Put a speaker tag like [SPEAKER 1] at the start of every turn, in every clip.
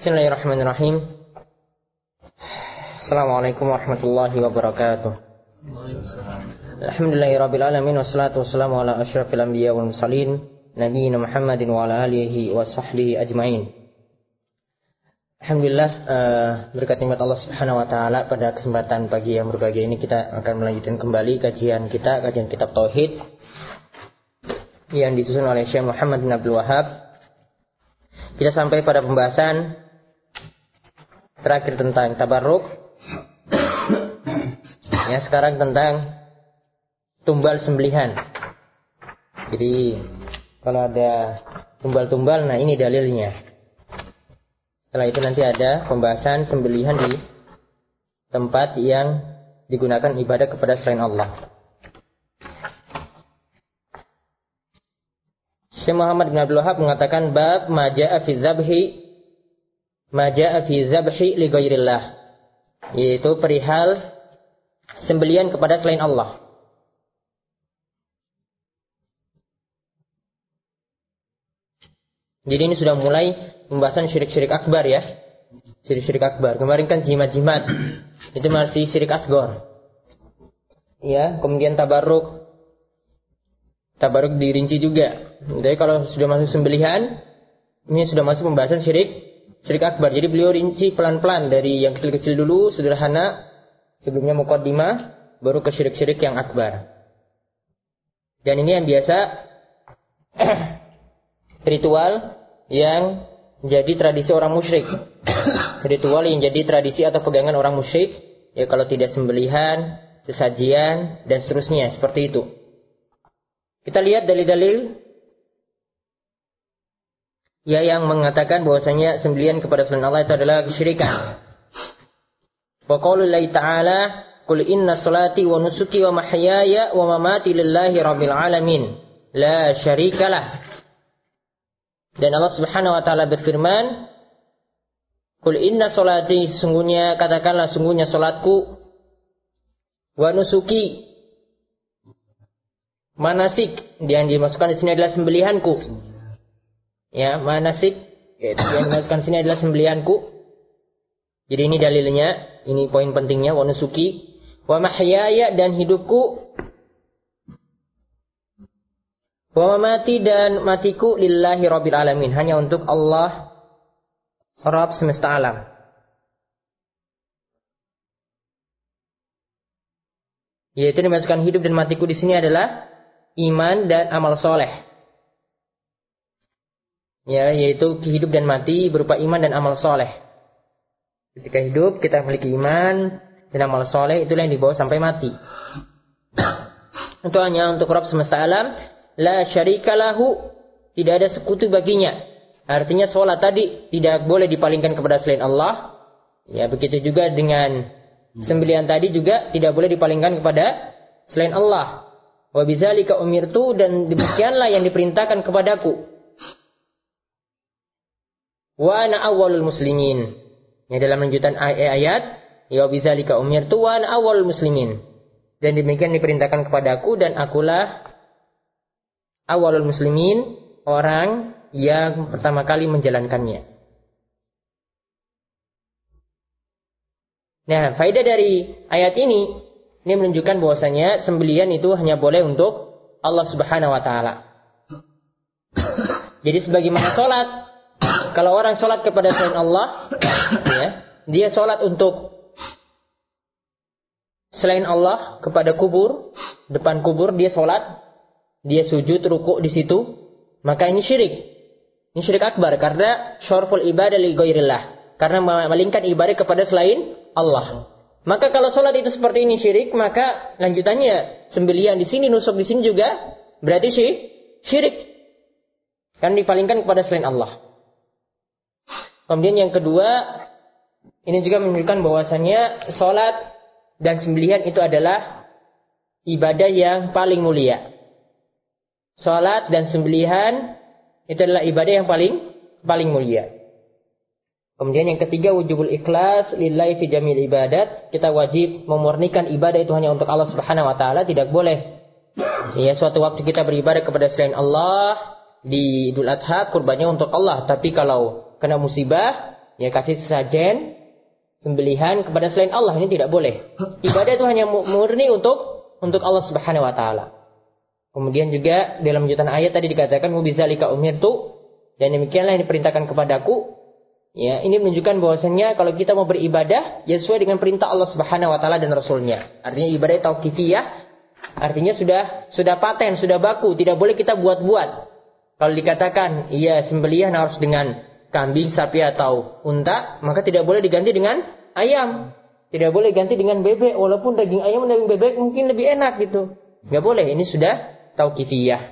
[SPEAKER 1] Bismillahirrahmanirrahim. Assalamualaikum warahmatullahi wabarakatuh. Alhamdulillahirabbil alamin wassalatu wassalamu ala asyrafil anbiya wal mursalin nabiyina Muhammadin wa ala alihi wa sahbihi ajmain. Alhamdulillah uh, berkat nikmat Allah Subhanahu wa taala pada kesempatan pagi yang berbahagia ini kita akan melanjutkan kembali kajian kita kajian kitab tauhid yang disusun oleh Syekh Muhammad bin Abdul Wahab. Kita sampai pada pembahasan terakhir tentang tabarruk. ya, sekarang tentang tumbal sembelihan. Jadi kalau ada tumbal-tumbal, nah ini dalilnya. Setelah itu nanti ada pembahasan sembelihan di tempat yang digunakan ibadah kepada selain Allah. Syekh Muhammad bin Abdul Wahab mengatakan bab maja'a fi maja'a fi zabhi li yaitu perihal sembelian kepada selain Allah. Jadi ini sudah mulai pembahasan syirik-syirik akbar ya. Syirik-syirik akbar. Kemarin kan jimat-jimat. Itu masih syirik asgor. Ya, kemudian tabarruk. Tabarruk dirinci juga. Jadi kalau sudah masuk sembelihan, ini sudah masuk pembahasan syirik syirik akbar. Jadi beliau rinci pelan-pelan dari yang kecil-kecil dulu, sederhana, sebelumnya mukaddimah, baru ke syirik-syirik yang akbar. Dan ini yang biasa ritual yang jadi tradisi orang musyrik. ritual yang jadi tradisi atau pegangan orang musyrik, ya kalau tidak sembelihan, sesajian, dan seterusnya, seperti itu. Kita lihat dalil-dalil ya yang mengatakan bahwasanya sembelian kepada selain Allah itu adalah kesyirikan. Wa qaulullahi ta'ala Qul inna salati wa nusuki wa mahyaya wa mamati lillahi rabbil alamin la syarikalah dan Allah Subhanahu wa taala berfirman, "Qul inna salati sungguhnya katakanlah sungguhnya salatku wa nusuki manasik yang dimasukkan di sini adalah sembelihanku." Ya, manasik yang dimasukkan di sini adalah sembelihanku. Jadi ini dalilnya, ini poin pentingnya wa nusuki wa mahyaya dan hidupku Wa mati dan matiku lillahi rabbil alamin. Hanya untuk Allah Rabb semesta alam. Yaitu dimasukkan hidup dan matiku di sini adalah iman dan amal soleh. Ya, yaitu hidup dan mati berupa iman dan amal soleh. Ketika hidup kita memiliki iman dan amal soleh itulah yang dibawa sampai mati. Itu hanya untuk Rabb semesta alam la syarikalahu tidak ada sekutu baginya. Artinya sholat tadi tidak boleh dipalingkan kepada selain Allah. Ya begitu juga dengan sembelian tadi juga tidak boleh dipalingkan kepada selain Allah. Wa bidzalika umirtu dan demikianlah yang diperintahkan kepadaku. Wa ana awwalul muslimin. Ya dalam lanjutan ayat, ya bidzalika umirtu wa ana awwalul muslimin. Dan demikian diperintahkan kepadaku dan akulah awalul muslimin orang yang pertama kali menjalankannya. Nah, faedah dari ayat ini ini menunjukkan bahwasanya sembelian itu hanya boleh untuk Allah Subhanahu wa taala. Jadi sebagaimana sholat, kalau orang sholat kepada selain Allah, ya, dia sholat untuk selain Allah kepada kubur, depan kubur dia sholat, dia sujud rukuk di situ, maka ini syirik. Ini syirik akbar karena syarful ibadah li ghairillah. Karena memalingkan ibadah kepada selain Allah. Maka kalau sholat itu seperti ini syirik, maka lanjutannya sembelian di sini, nusuk di sini juga berarti sih syirik. Kan dipalingkan kepada selain Allah. Kemudian yang kedua, ini juga menunjukkan bahwasanya sholat dan sembelihan itu adalah ibadah yang paling mulia salat dan sembelihan itu adalah ibadah yang paling paling mulia. Kemudian yang ketiga wujubul ikhlas lillahi fi jamil ibadat. Kita wajib memurnikan ibadah itu hanya untuk Allah Subhanahu wa taala, tidak boleh ya suatu waktu kita beribadah kepada selain Allah di Idul Adha kurbannya untuk Allah, tapi kalau kena musibah ya kasih sajen, sembelihan kepada selain Allah ini tidak boleh. Ibadah itu hanya murni untuk untuk Allah Subhanahu wa taala. Kemudian juga dalam jutaan ayat tadi dikatakan mubizalika umirtu dan demikianlah yang diperintahkan kepadaku. Ya, ini menunjukkan bahwasanya kalau kita mau beribadah ya sesuai dengan perintah Allah Subhanahu wa taala dan rasulnya. Artinya ibadah tauqifiyah artinya sudah sudah paten, sudah baku, tidak boleh kita buat-buat. Kalau dikatakan iya sembelihan harus dengan kambing, sapi atau unta, maka tidak boleh diganti dengan ayam. Tidak boleh ganti dengan bebek walaupun daging ayam dan daging bebek mungkin lebih enak gitu. Nggak boleh, ini sudah tauqifiyah.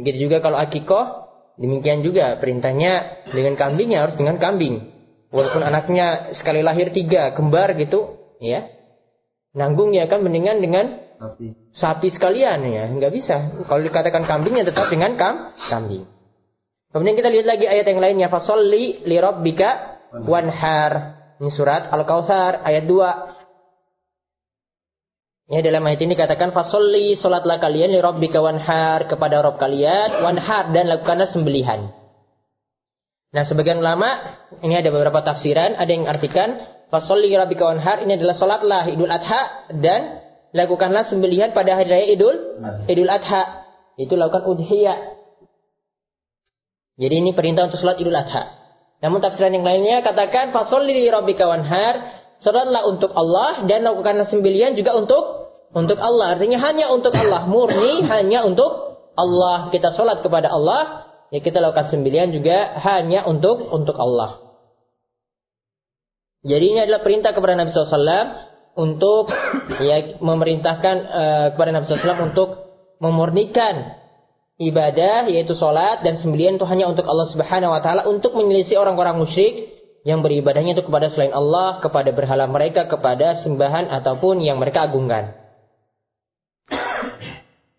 [SPEAKER 1] Begitu juga kalau akikoh, demikian juga perintahnya dengan kambingnya harus dengan kambing. Walaupun anaknya sekali lahir tiga, kembar gitu, ya. Nanggung ya kan mendingan dengan sapi, sapi sekalian ya, nggak bisa. Kalau dikatakan kambingnya tetap dengan kam kambing. Kemudian kita lihat lagi ayat yang lainnya, fasolli li rabbika wanhar. Ini surat Al-Kautsar ayat 2. Ya dalam ayat ini katakan fasolli solatlah kalian li rabbika wanhar kepada Rob kalian wanhar dan lakukanlah sembelihan. Nah sebagian ulama ini ada beberapa tafsiran ada yang artikan fasolli rabbika wanhar ini adalah solatlah idul adha dan lakukanlah sembelihan pada hari raya idul idul adha itu lakukan udhiyah. Jadi ini perintah untuk sholat idul adha. Namun tafsiran yang lainnya katakan fasolli rabbika wanhar Salatlah untuk Allah dan lakukanlah sembilan juga untuk untuk Allah. Artinya hanya untuk Allah, murni hanya untuk Allah. Kita salat kepada Allah, ya kita lakukan sembilan juga hanya untuk untuk Allah. Jadi ini adalah perintah kepada Nabi SAW untuk ya memerintahkan uh, kepada Nabi SAW untuk memurnikan ibadah yaitu sholat dan sembilan itu hanya untuk Allah Subhanahu Wa Taala untuk menyelisih orang-orang musyrik yang beribadahnya itu kepada selain Allah, kepada berhala mereka, kepada sembahan ataupun yang mereka agungkan.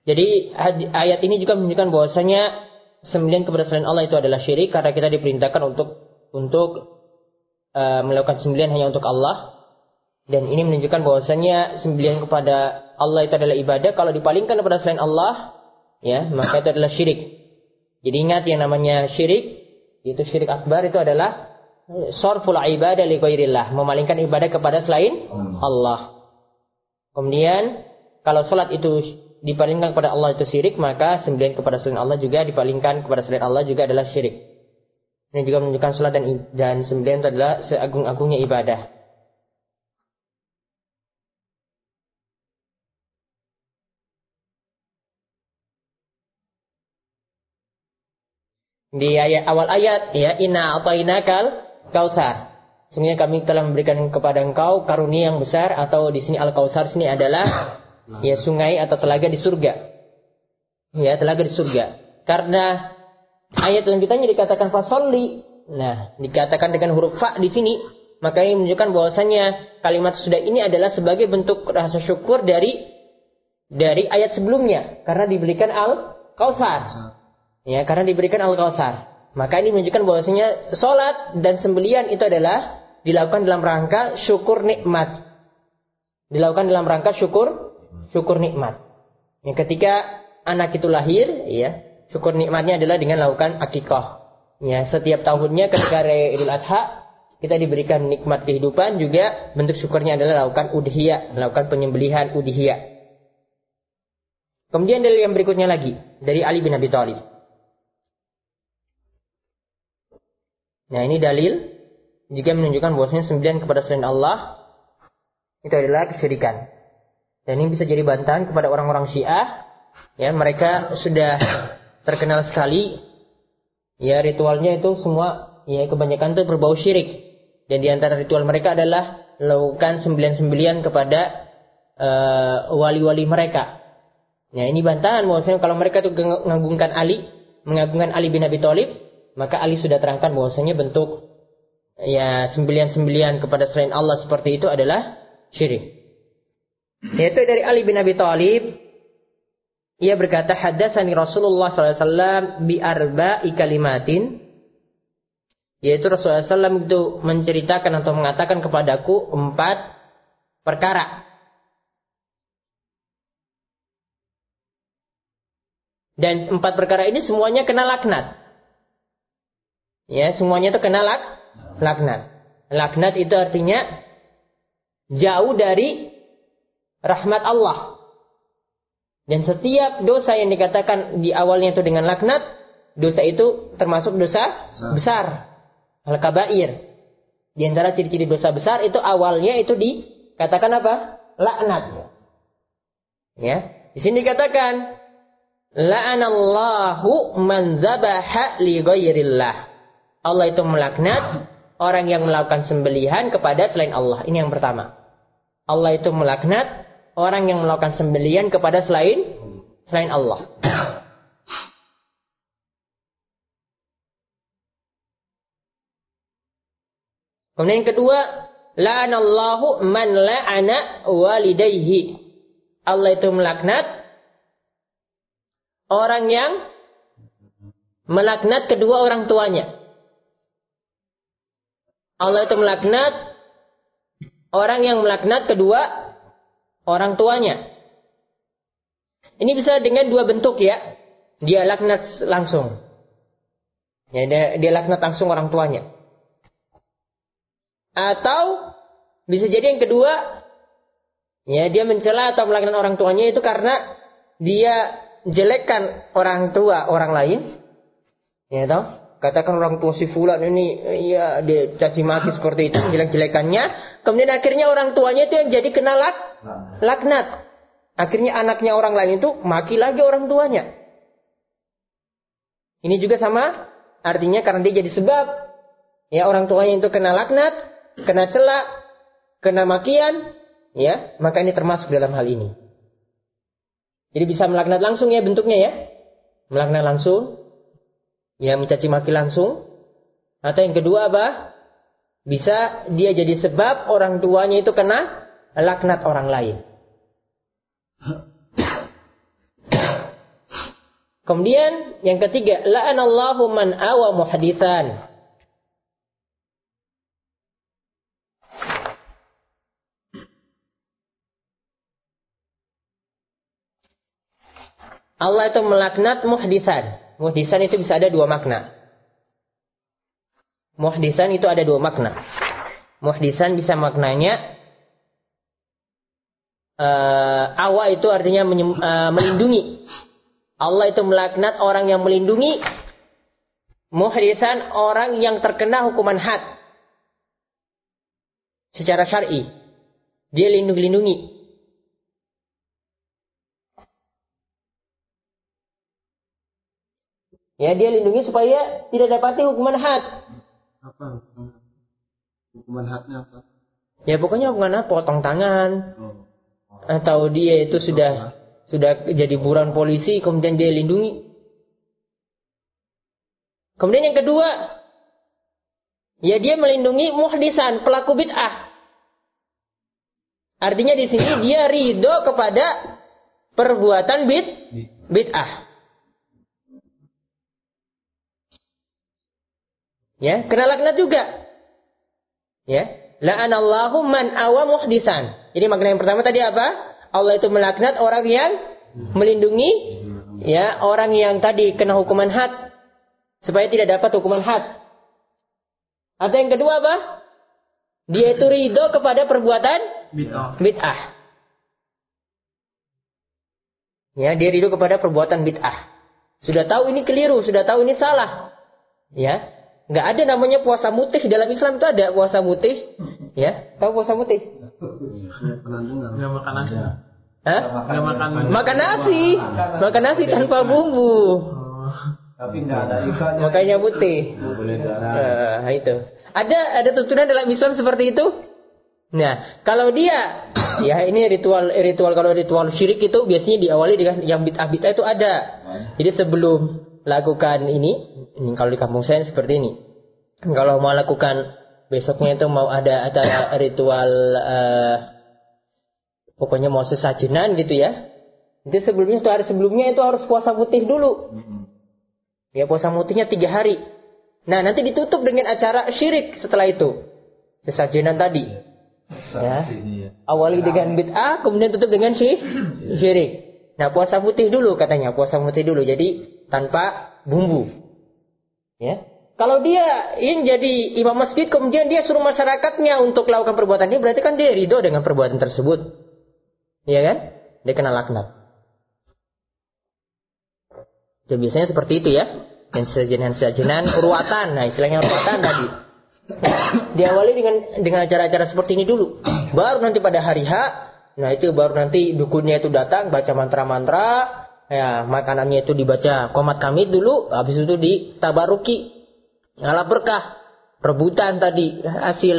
[SPEAKER 1] Jadi ayat ini juga menunjukkan bahwasanya sembilan kepada selain Allah itu adalah syirik karena kita diperintahkan untuk untuk uh, melakukan sembilan hanya untuk Allah. Dan ini menunjukkan bahwasanya sembilan kepada Allah itu adalah ibadah. Kalau dipalingkan kepada selain Allah, ya maka itu adalah syirik. Jadi ingat yang namanya syirik, itu syirik akbar itu adalah sorful ibadah li ghairillah, memalingkan ibadah kepada selain Allah. Kemudian kalau salat itu dipalingkan kepada Allah itu syirik, maka sembilan kepada selain Allah juga dipalingkan kepada selain Allah juga adalah syirik. Ini juga menunjukkan salat dan dan sembilan adalah seagung-agungnya ibadah. Di ayat awal ayat ya inna atainakal Kausar. Sebenarnya kami telah memberikan kepada engkau karunia yang besar atau di sini Al Kausar sini adalah ya sungai atau telaga di surga. Ya, telaga di surga. Karena ayat lanjutannya dikatakan fasolli. Nah, dikatakan dengan huruf fa di sini, maka ini menunjukkan bahwasanya kalimat sudah ini adalah sebagai bentuk rasa syukur dari dari ayat sebelumnya karena diberikan al kausar. Ya, karena diberikan al kausar. Maka ini menunjukkan bahwasanya sholat dan sembelian itu adalah dilakukan dalam rangka syukur nikmat. Dilakukan dalam rangka syukur syukur nikmat. Yang ketika anak itu lahir, ya, syukur nikmatnya adalah dengan lakukan akikah. Ya, setiap tahunnya ketika raya Idul Adha kita diberikan nikmat kehidupan juga bentuk syukurnya adalah lakukan udhiyah, melakukan penyembelihan udhiyah. Kemudian dari yang berikutnya lagi dari Ali bin Abi Thalib. Nah ini dalil jika menunjukkan bahwasanya sembilan kepada selain Allah itu adalah kesyirikan. Dan ini bisa jadi bantahan kepada orang-orang Syiah. Ya, mereka sudah terkenal sekali. Ya, ritualnya itu semua ya kebanyakan itu berbau syirik. Dan di antara ritual mereka adalah melakukan sembilan-sembilan kepada uh, wali-wali mereka. Nah, ini bantahan bahwasanya kalau mereka itu mengagungkan Ali, mengagungkan Ali bin Abi Thalib, maka Ali sudah terangkan bahwasanya bentuk ya sembilan-sembilan kepada selain Allah seperti itu adalah syirik. Yaitu dari Ali bin Abi Thalib ia berkata hadatsani Rasulullah SAW bi arba'i kalimatin yaitu Rasulullah SAW itu menceritakan atau mengatakan kepadaku empat perkara. Dan empat perkara ini semuanya kena laknat. Ya, semuanya itu kena lak, laknat. Laknat itu artinya jauh dari rahmat Allah. Dan setiap dosa yang dikatakan di awalnya itu dengan laknat, dosa itu termasuk dosa besar. Al-kabair. Di antara ciri-ciri dosa besar itu awalnya itu dikatakan apa? Laknat. Ya. Di sini dikatakan la'anallahu man zabaha li ghairillah. Allah itu melaknat orang yang melakukan sembelihan kepada selain Allah. Ini yang pertama. Allah itu melaknat orang yang melakukan sembelian kepada selain selain Allah. Kemudian yang kedua, la'anallahu man la'ana walidayhi. Allah itu melaknat orang yang melaknat kedua orang tuanya. Allah itu melaknat orang yang melaknat kedua orang tuanya. Ini bisa dengan dua bentuk ya. Dia laknat langsung. Ya, dia, dia laknat langsung orang tuanya. Atau bisa jadi yang kedua, ya dia mencela atau melaknat orang tuanya itu karena dia jelekkan orang tua orang lain. Ya tahu? Katakan orang tua si fulan ini ya dia caci maki seperti itu jelek-jelekannya kemudian akhirnya orang tuanya itu yang jadi kena lak, laknat. Akhirnya anaknya orang lain itu maki lagi orang tuanya. Ini juga sama artinya karena dia jadi sebab ya orang tuanya itu kena laknat kena celak kena makian ya maka ini termasuk dalam hal ini. Jadi bisa melaknat langsung ya bentuknya ya? Melaknat langsung yang mencaci maki langsung. Atau yang kedua apa? Bisa dia jadi sebab orang tuanya itu kena laknat orang lain. Kemudian yang ketiga, la'anallahu man awa muhadithan. Allah itu melaknat muhdisan. Muhdisan itu bisa ada dua makna. Muhdisan itu ada dua makna. Muhdisan bisa maknanya uh, awa itu artinya menyem, uh, melindungi. Allah itu melaknat orang yang melindungi. Muhdisan orang yang terkena hukuman had. Secara syar'i. Dia lindung-lindungi. Ya, dia lindungi supaya tidak dapati hukuman had. Apa hukuman hadnya apa? Ya pokoknya hukuman apa? Potong tangan. Oh. Atau dia itu sudah oh. sudah jadi buron polisi kemudian dia lindungi. Kemudian yang kedua, ya dia melindungi muhdisan, pelaku bid'ah. Artinya di sini dia ridho kepada perbuatan bid bid'ah. Ya, kena laknat juga. Ya, la'anallahu man awa muhdisan. Jadi makna yang pertama tadi apa? Allah itu melaknat orang yang melindungi ya orang yang tadi kena hukuman had supaya tidak dapat hukuman had. Atau yang kedua apa? Dia itu ridho kepada perbuatan bid'ah. Ya, dia ridho kepada perbuatan bid'ah. Sudah tahu ini keliru, sudah tahu ini salah. Ya, Nggak ada namanya puasa mutih dalam Islam itu ada puasa mutih, ya. Tahu puasa mutih? Nggak makan nasi. Hah? Nggak makan. Makan nasi, makan nasi tanpa bumbu. Tapi nggak ada ikan. Makanya putih. Nah, itu. Ada ada tuntunan dalam Islam seperti itu? Nah, kalau dia ya ini ritual ritual kalau ritual syirik itu biasanya diawali dengan yang bid'ah bid'ah itu ada. Jadi sebelum lakukan ini, ini kalau di kampung saya seperti ini. Kalau mau lakukan besoknya itu mau ada ada ritual uh, pokoknya mau sesajinan gitu ya. Itu sebelumnya itu hari sebelumnya itu harus puasa putih dulu. Ya puasa putihnya tiga hari. Nah nanti ditutup dengan acara syirik setelah itu. Sesajinan tadi. Ya. Awali dengan bid'ah, kemudian tutup dengan syirik. Nah puasa putih dulu katanya, puasa putih dulu. Jadi tanpa bumbu. Ya, Kalau dia ingin jadi imam masjid, kemudian dia suruh masyarakatnya untuk melakukan perbuatan ini, berarti kan dia ridho dengan perbuatan tersebut. Iya kan? Dia kena laknat. Ya biasanya seperti itu ya. Yang sejenan-sejenan uruatan. Nah istilahnya uruatan tadi. Diawali dengan dengan acara-acara seperti ini dulu. Baru nanti pada hari H, nah itu baru nanti dukunnya itu datang baca mantra-mantra, ya makanannya itu dibaca. Komat kami dulu, habis itu ditabaruki. Ngalah berkah. Rebutan tadi. Hasil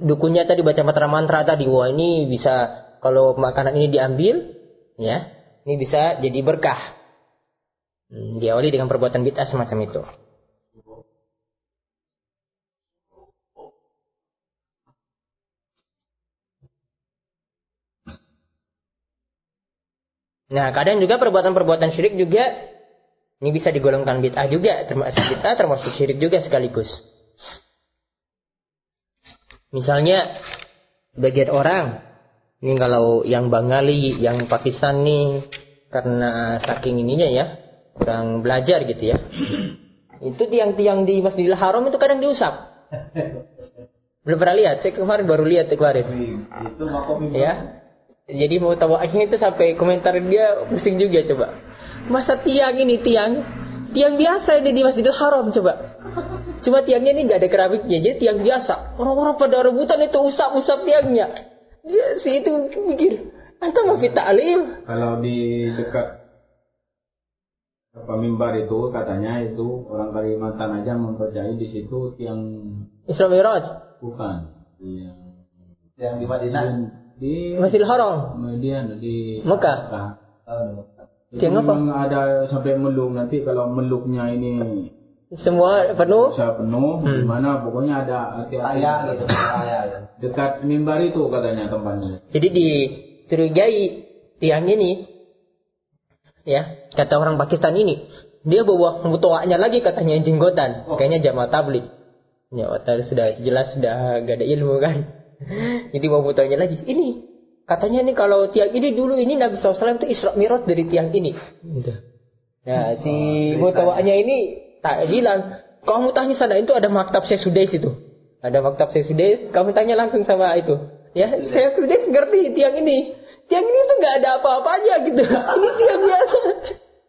[SPEAKER 1] dukunnya tadi baca mantra-mantra tadi. Wah ini bisa kalau makanan ini diambil ya ini bisa jadi berkah. Hmm, diawali dengan perbuatan bid'ah semacam itu Nah, kadang juga perbuatan-perbuatan syirik juga ini bisa digolongkan bid'ah juga, termasuk bid'ah termasuk syirik juga sekaligus. Misalnya bagian orang, ini kalau yang Bengali, yang Pakistan nih, karena saking ininya ya, kurang belajar gitu ya. Itu tiang-tiang di Masjidil Haram itu kadang diusap. Belum pernah lihat, saya kemarin baru lihat kemarin. Itu ya. Jadi mau tahu itu sampai komentar dia pusing juga coba. Masa tiang ini tiang tiang biasa ini di Masjidil Haram coba. Cuma tiangnya ini nggak ada keramiknya, jadi tiang biasa. Orang-orang pada rebutan itu usap-usap tiangnya. Dia si itu mikir, anta mau kita alim.
[SPEAKER 2] Kalau di dekat apa mimbar itu katanya itu orang Kalimantan aja mempercayai di situ tiang
[SPEAKER 1] Isra Miraj.
[SPEAKER 2] Bukan.
[SPEAKER 3] Yang yang di Madinah.
[SPEAKER 1] Di Masjidil Haram.
[SPEAKER 2] Kemudian di
[SPEAKER 1] Mekah.
[SPEAKER 2] Mekah. Oh, Tiang apa? Memang ada sampai meluk nanti kalau meluknya ini
[SPEAKER 1] semua penuh.
[SPEAKER 2] Bisa penuh. Hmm. Gimana pokoknya ada hati-hati. gitu. Dekat mimbar itu katanya tempatnya.
[SPEAKER 1] Jadi dicurigai tiang ini ya kata orang Pakistan ini dia bawa mutuanya lagi katanya jenggotan oh. kayaknya jamaah tablik ya sudah jelas sudah gak ada ilmu kan jadi bawa mutuanya lagi ini Katanya nih kalau tiang ini dulu ini Nabi SAW itu Isra Mi'raj dari tiang ini. Gitu. Nah, si oh, mutawanya ini tak bilang, kamu tanya sana itu ada maktab Sesudais itu. Ada maktab Sesudais, kamu tanya langsung sama itu. Ya, Sesudais ngerti tiang ini. Tiang ini tuh nggak ada apa-apanya gitu. ini tiang biasa.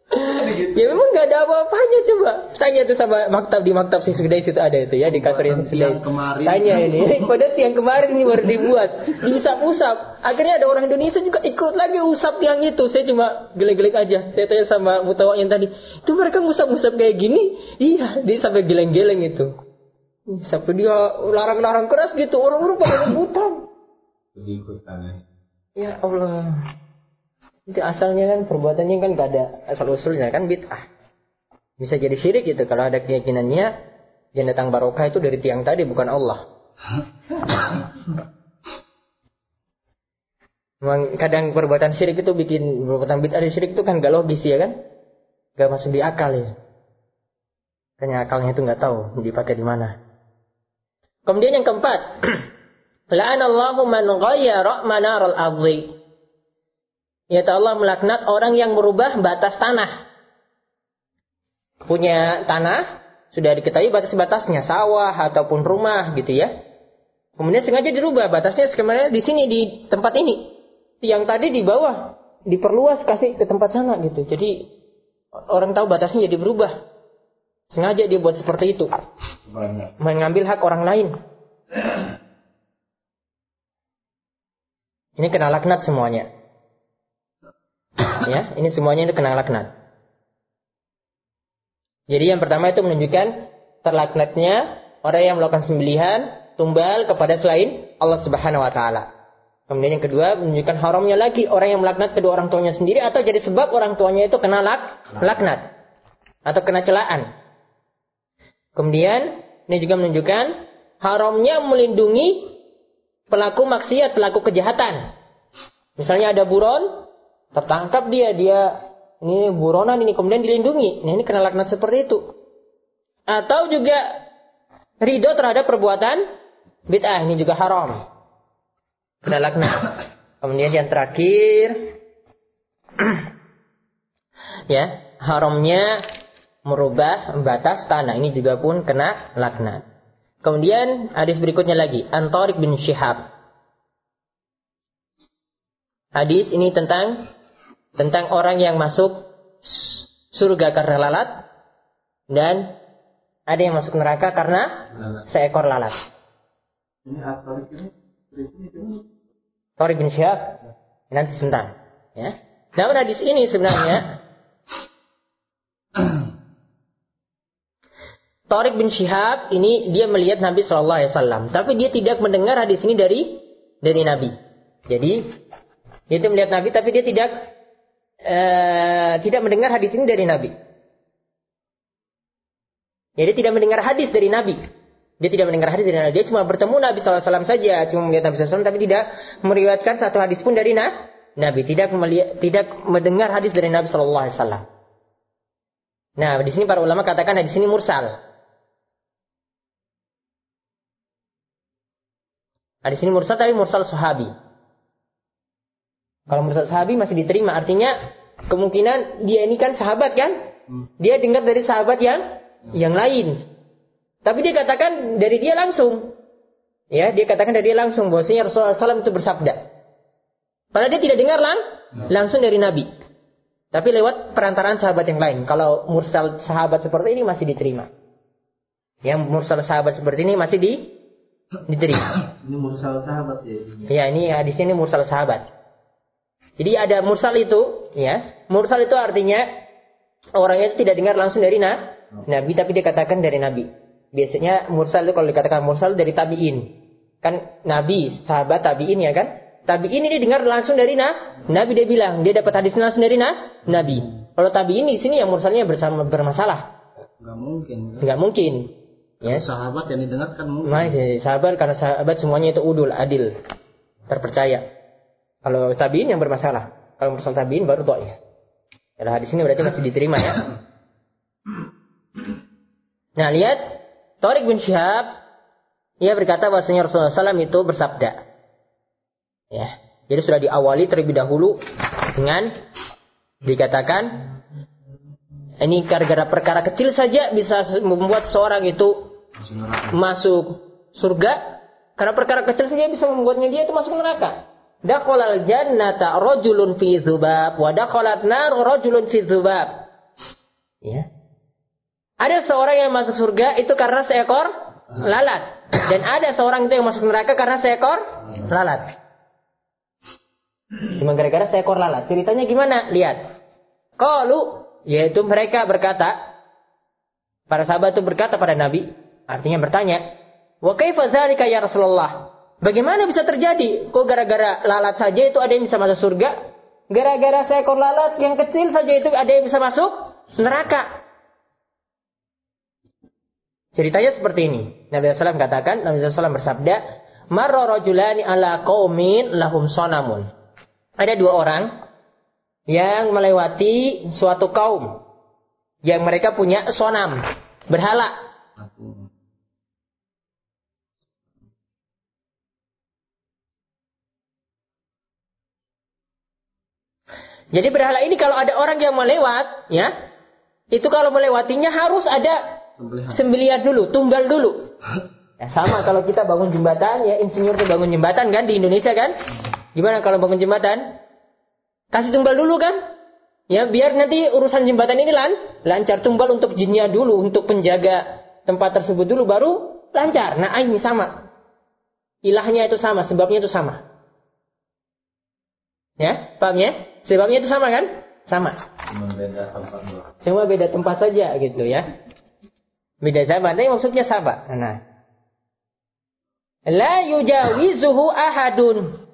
[SPEAKER 1] Gitu. Ya memang nggak ada apa-apanya coba. Tanya tuh sama maktab di maktab si Sudais itu ada itu ya di kasur yang Sudais. Tanya ini. Pada tiang kemarin ini baru dibuat. Diusap-usap. Akhirnya ada orang Indonesia juga ikut lagi usap tiang itu. Saya cuma geleng-geleng aja. Saya tanya sama mutawa yang tadi. Itu mereka ngusap-ngusap kayak gini. Iya. Dia sampai geleng-geleng itu. Sampai dia larang-larang keras gitu. Orang-orang pada rebutan. Ya Allah. Itu asalnya kan perbuatannya kan gak ada asal usulnya kan bid'ah. Bisa jadi syirik gitu kalau ada keyakinannya yang datang barokah itu dari tiang tadi bukan Allah. Memang kadang perbuatan syirik itu bikin perbuatan bid'ah syirik itu kan gak logis ya kan? Gak masuk di akal ya. Kayaknya akalnya itu nggak tahu dipakai di mana. Kemudian yang keempat, la'anallahu man ghayyara manaral ardi Ya Allah melaknat orang yang merubah batas tanah. Punya tanah, sudah diketahui batas-batasnya, sawah ataupun rumah gitu ya. Kemudian sengaja dirubah batasnya sebenarnya di sini di tempat ini. Yang tadi di bawah diperluas kasih ke tempat sana gitu. Jadi orang tahu batasnya jadi berubah. Sengaja dia buat seperti itu. Mengambil hak orang lain. Ini kena laknat semuanya. Ya, ini semuanya itu kena laknat. Jadi yang pertama itu menunjukkan terlaknatnya orang yang melakukan sembelihan tumbal kepada selain Allah Subhanahu wa taala. Kemudian yang kedua menunjukkan haramnya lagi orang yang melaknat kedua orang tuanya sendiri atau jadi sebab orang tuanya itu kena lak, laknat atau kena celaan. Kemudian ini juga menunjukkan haramnya melindungi pelaku maksiat, pelaku kejahatan. Misalnya ada buron, tertangkap dia dia ini buronan ini kemudian dilindungi nah ini kena laknat seperti itu atau juga ridho terhadap perbuatan bid'ah ini juga haram kena laknat kemudian yang terakhir ya haramnya merubah batas tanah. Ini juga pun kena laknat. Kemudian hadis berikutnya lagi, Antorik bin Syihab. Hadis ini tentang tentang orang yang masuk surga karena lalat dan ada yang masuk neraka karena seekor lalat.
[SPEAKER 3] Ini
[SPEAKER 1] bin Syihab nanti sebentar ya. Namun hadis ini sebenarnya Torik bin Syihab ini dia melihat Nabi Shallallahu Alaihi Wasallam, tapi dia tidak mendengar hadis ini dari dari Nabi. Jadi dia itu melihat Nabi, tapi dia tidak uh, tidak mendengar hadis ini dari Nabi. Jadi tidak mendengar hadis dari Nabi. Dia tidak mendengar hadis dari Nabi. Dia cuma bertemu Nabi SAW saja, cuma melihat Nabi SAW, tapi tidak meriwayatkan satu hadis pun dari Nabi. Tidak melihat, tidak mendengar hadis dari Nabi SAW. Nah, di sini para ulama katakan hadis ini mursal. Hadis ini mursal tapi mursal sahabi. Kalau mursal sahabi masih diterima, artinya kemungkinan dia ini kan sahabat kan? Dia dengar dari sahabat yang yang lain. Tapi dia katakan dari dia langsung. Ya, dia katakan dari dia langsung bahwasanya Rasulullah SAW itu bersabda. Padahal dia tidak dengar lang langsung dari Nabi. Tapi lewat perantaraan sahabat yang lain. Kalau mursal sahabat seperti ini masih diterima. Yang mursal sahabat seperti ini masih di diterima.
[SPEAKER 3] ini mursal sahabat ya.
[SPEAKER 1] Ya, ini hadisnya ini mursal sahabat. Jadi ada mursal itu, ya. Mursal itu artinya orang itu tidak dengar langsung dari na, Nabi, tapi dia katakan dari Nabi. Biasanya mursal itu kalau dikatakan mursal dari tabiin. Kan Nabi, sahabat tabiin ya kan? Tabiin ini dengar langsung dari na, Nabi dia bilang, dia dapat hadis langsung dari na, Nabi. Kalau tabiin di sini yang mursalnya bersama bermasalah.
[SPEAKER 3] Enggak mungkin.
[SPEAKER 1] Enggak mungkin. Ya.
[SPEAKER 3] Sahabat yang didengarkan mungkin.
[SPEAKER 1] Masih sahabat karena sahabat semuanya itu udul, adil, terpercaya. Kalau tabiin yang bermasalah. Kalau mursal tabiin baru ya. Kalau hadis ini berarti masih diterima ya. Nah, lihat Tariq bin Syihab ia berkata bahwasanya Rasulullah SAW itu bersabda. Ya. Jadi sudah diawali terlebih dahulu dengan dikatakan ini gara-gara perkara kecil saja bisa membuat seorang itu masuk surga karena perkara kecil saja bisa membuatnya dia itu masuk neraka. Dakhalal jannata rajulun fi dzubab wa dakhalat nar rajulun fi dzubab. Ya. Ada seorang yang masuk surga itu karena seekor lalat dan ada seorang itu yang masuk neraka karena seekor lalat. Cuma gara-gara seekor lalat. Ceritanya gimana? Lihat. Qalu yaitu mereka berkata para sahabat itu berkata pada Nabi, artinya bertanya, "Wa kaifa dzalika ya Rasulullah?" Bagaimana bisa terjadi? Kok gara-gara lalat saja itu ada yang bisa masuk surga? Gara-gara seekor lalat yang kecil saja itu ada yang bisa masuk neraka. Ceritanya seperti ini. Nabi SAW katakan, Nabi SAW bersabda, Marra rajulani ala qaumin lahum sonamun. Ada dua orang yang melewati suatu kaum yang mereka punya sonam, berhala. Jadi berhala ini kalau ada orang yang melewat, ya, itu kalau melewatinya harus ada sembelihan dulu, tumbal dulu. Ya, sama kalau kita bangun jembatan, ya insinyur tuh bangun jembatan kan di Indonesia kan? Gimana kalau bangun jembatan? Kasih tumbal dulu kan? Ya biar nanti urusan jembatan ini lan lancar tumbal untuk jinnya dulu, untuk penjaga tempat tersebut dulu baru lancar. Nah ini sama. Ilahnya itu sama, sebabnya itu sama. Ya, paham ya? Sebabnya itu sama kan? Sama.
[SPEAKER 3] Cuma beda tempat
[SPEAKER 1] Cuma beda tempat saja gitu ya. Beda sama, tapi maksudnya sama. Nah. La yujawizuhu ahadun.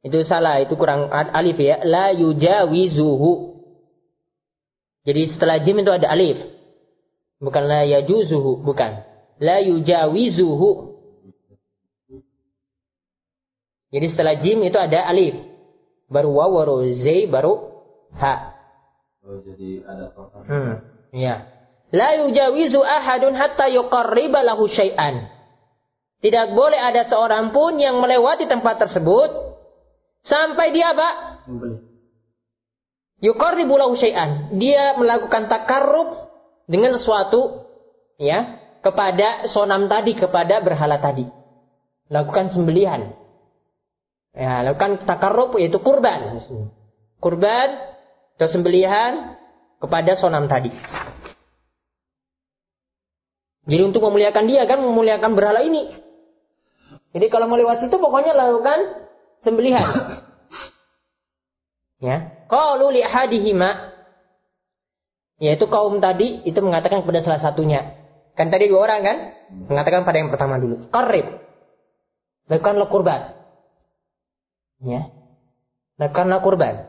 [SPEAKER 1] Itu salah, itu kurang alif ya. La yujawizuhu. Jadi setelah jim itu ada alif. Bukan la yajuzuhu, bukan. La yujawizuhu. Jadi setelah jim itu ada alif. Baru waw, baru zai, baru ha.
[SPEAKER 3] Oh, jadi ada.
[SPEAKER 1] Hmm, ya. La yujawizu ahadun hatta yuqarriba lahu syai'an. Tidak boleh ada seorang pun yang melewati tempat tersebut sampai dia apa?
[SPEAKER 3] Membeli.
[SPEAKER 1] Yuqarribu lahu syai'an. Dia melakukan takarrub dengan sesuatu ya kepada sonam tadi kepada berhala tadi. Lakukan sembelihan. Ya, lakukan takarrub yaitu kurban. Kurban atau sembelihan kepada sonam tadi. Jadi untuk memuliakan dia kan memuliakan berhala ini. Jadi kalau mau lewat situ pokoknya lakukan sembelihan. Ya. Qalu li ahadihima yaitu kaum tadi itu mengatakan kepada salah satunya. Kan tadi dua orang kan? Mengatakan pada yang pertama dulu. Qarib. Lakukanlah kurban. Ya. Lakukanlah kurban.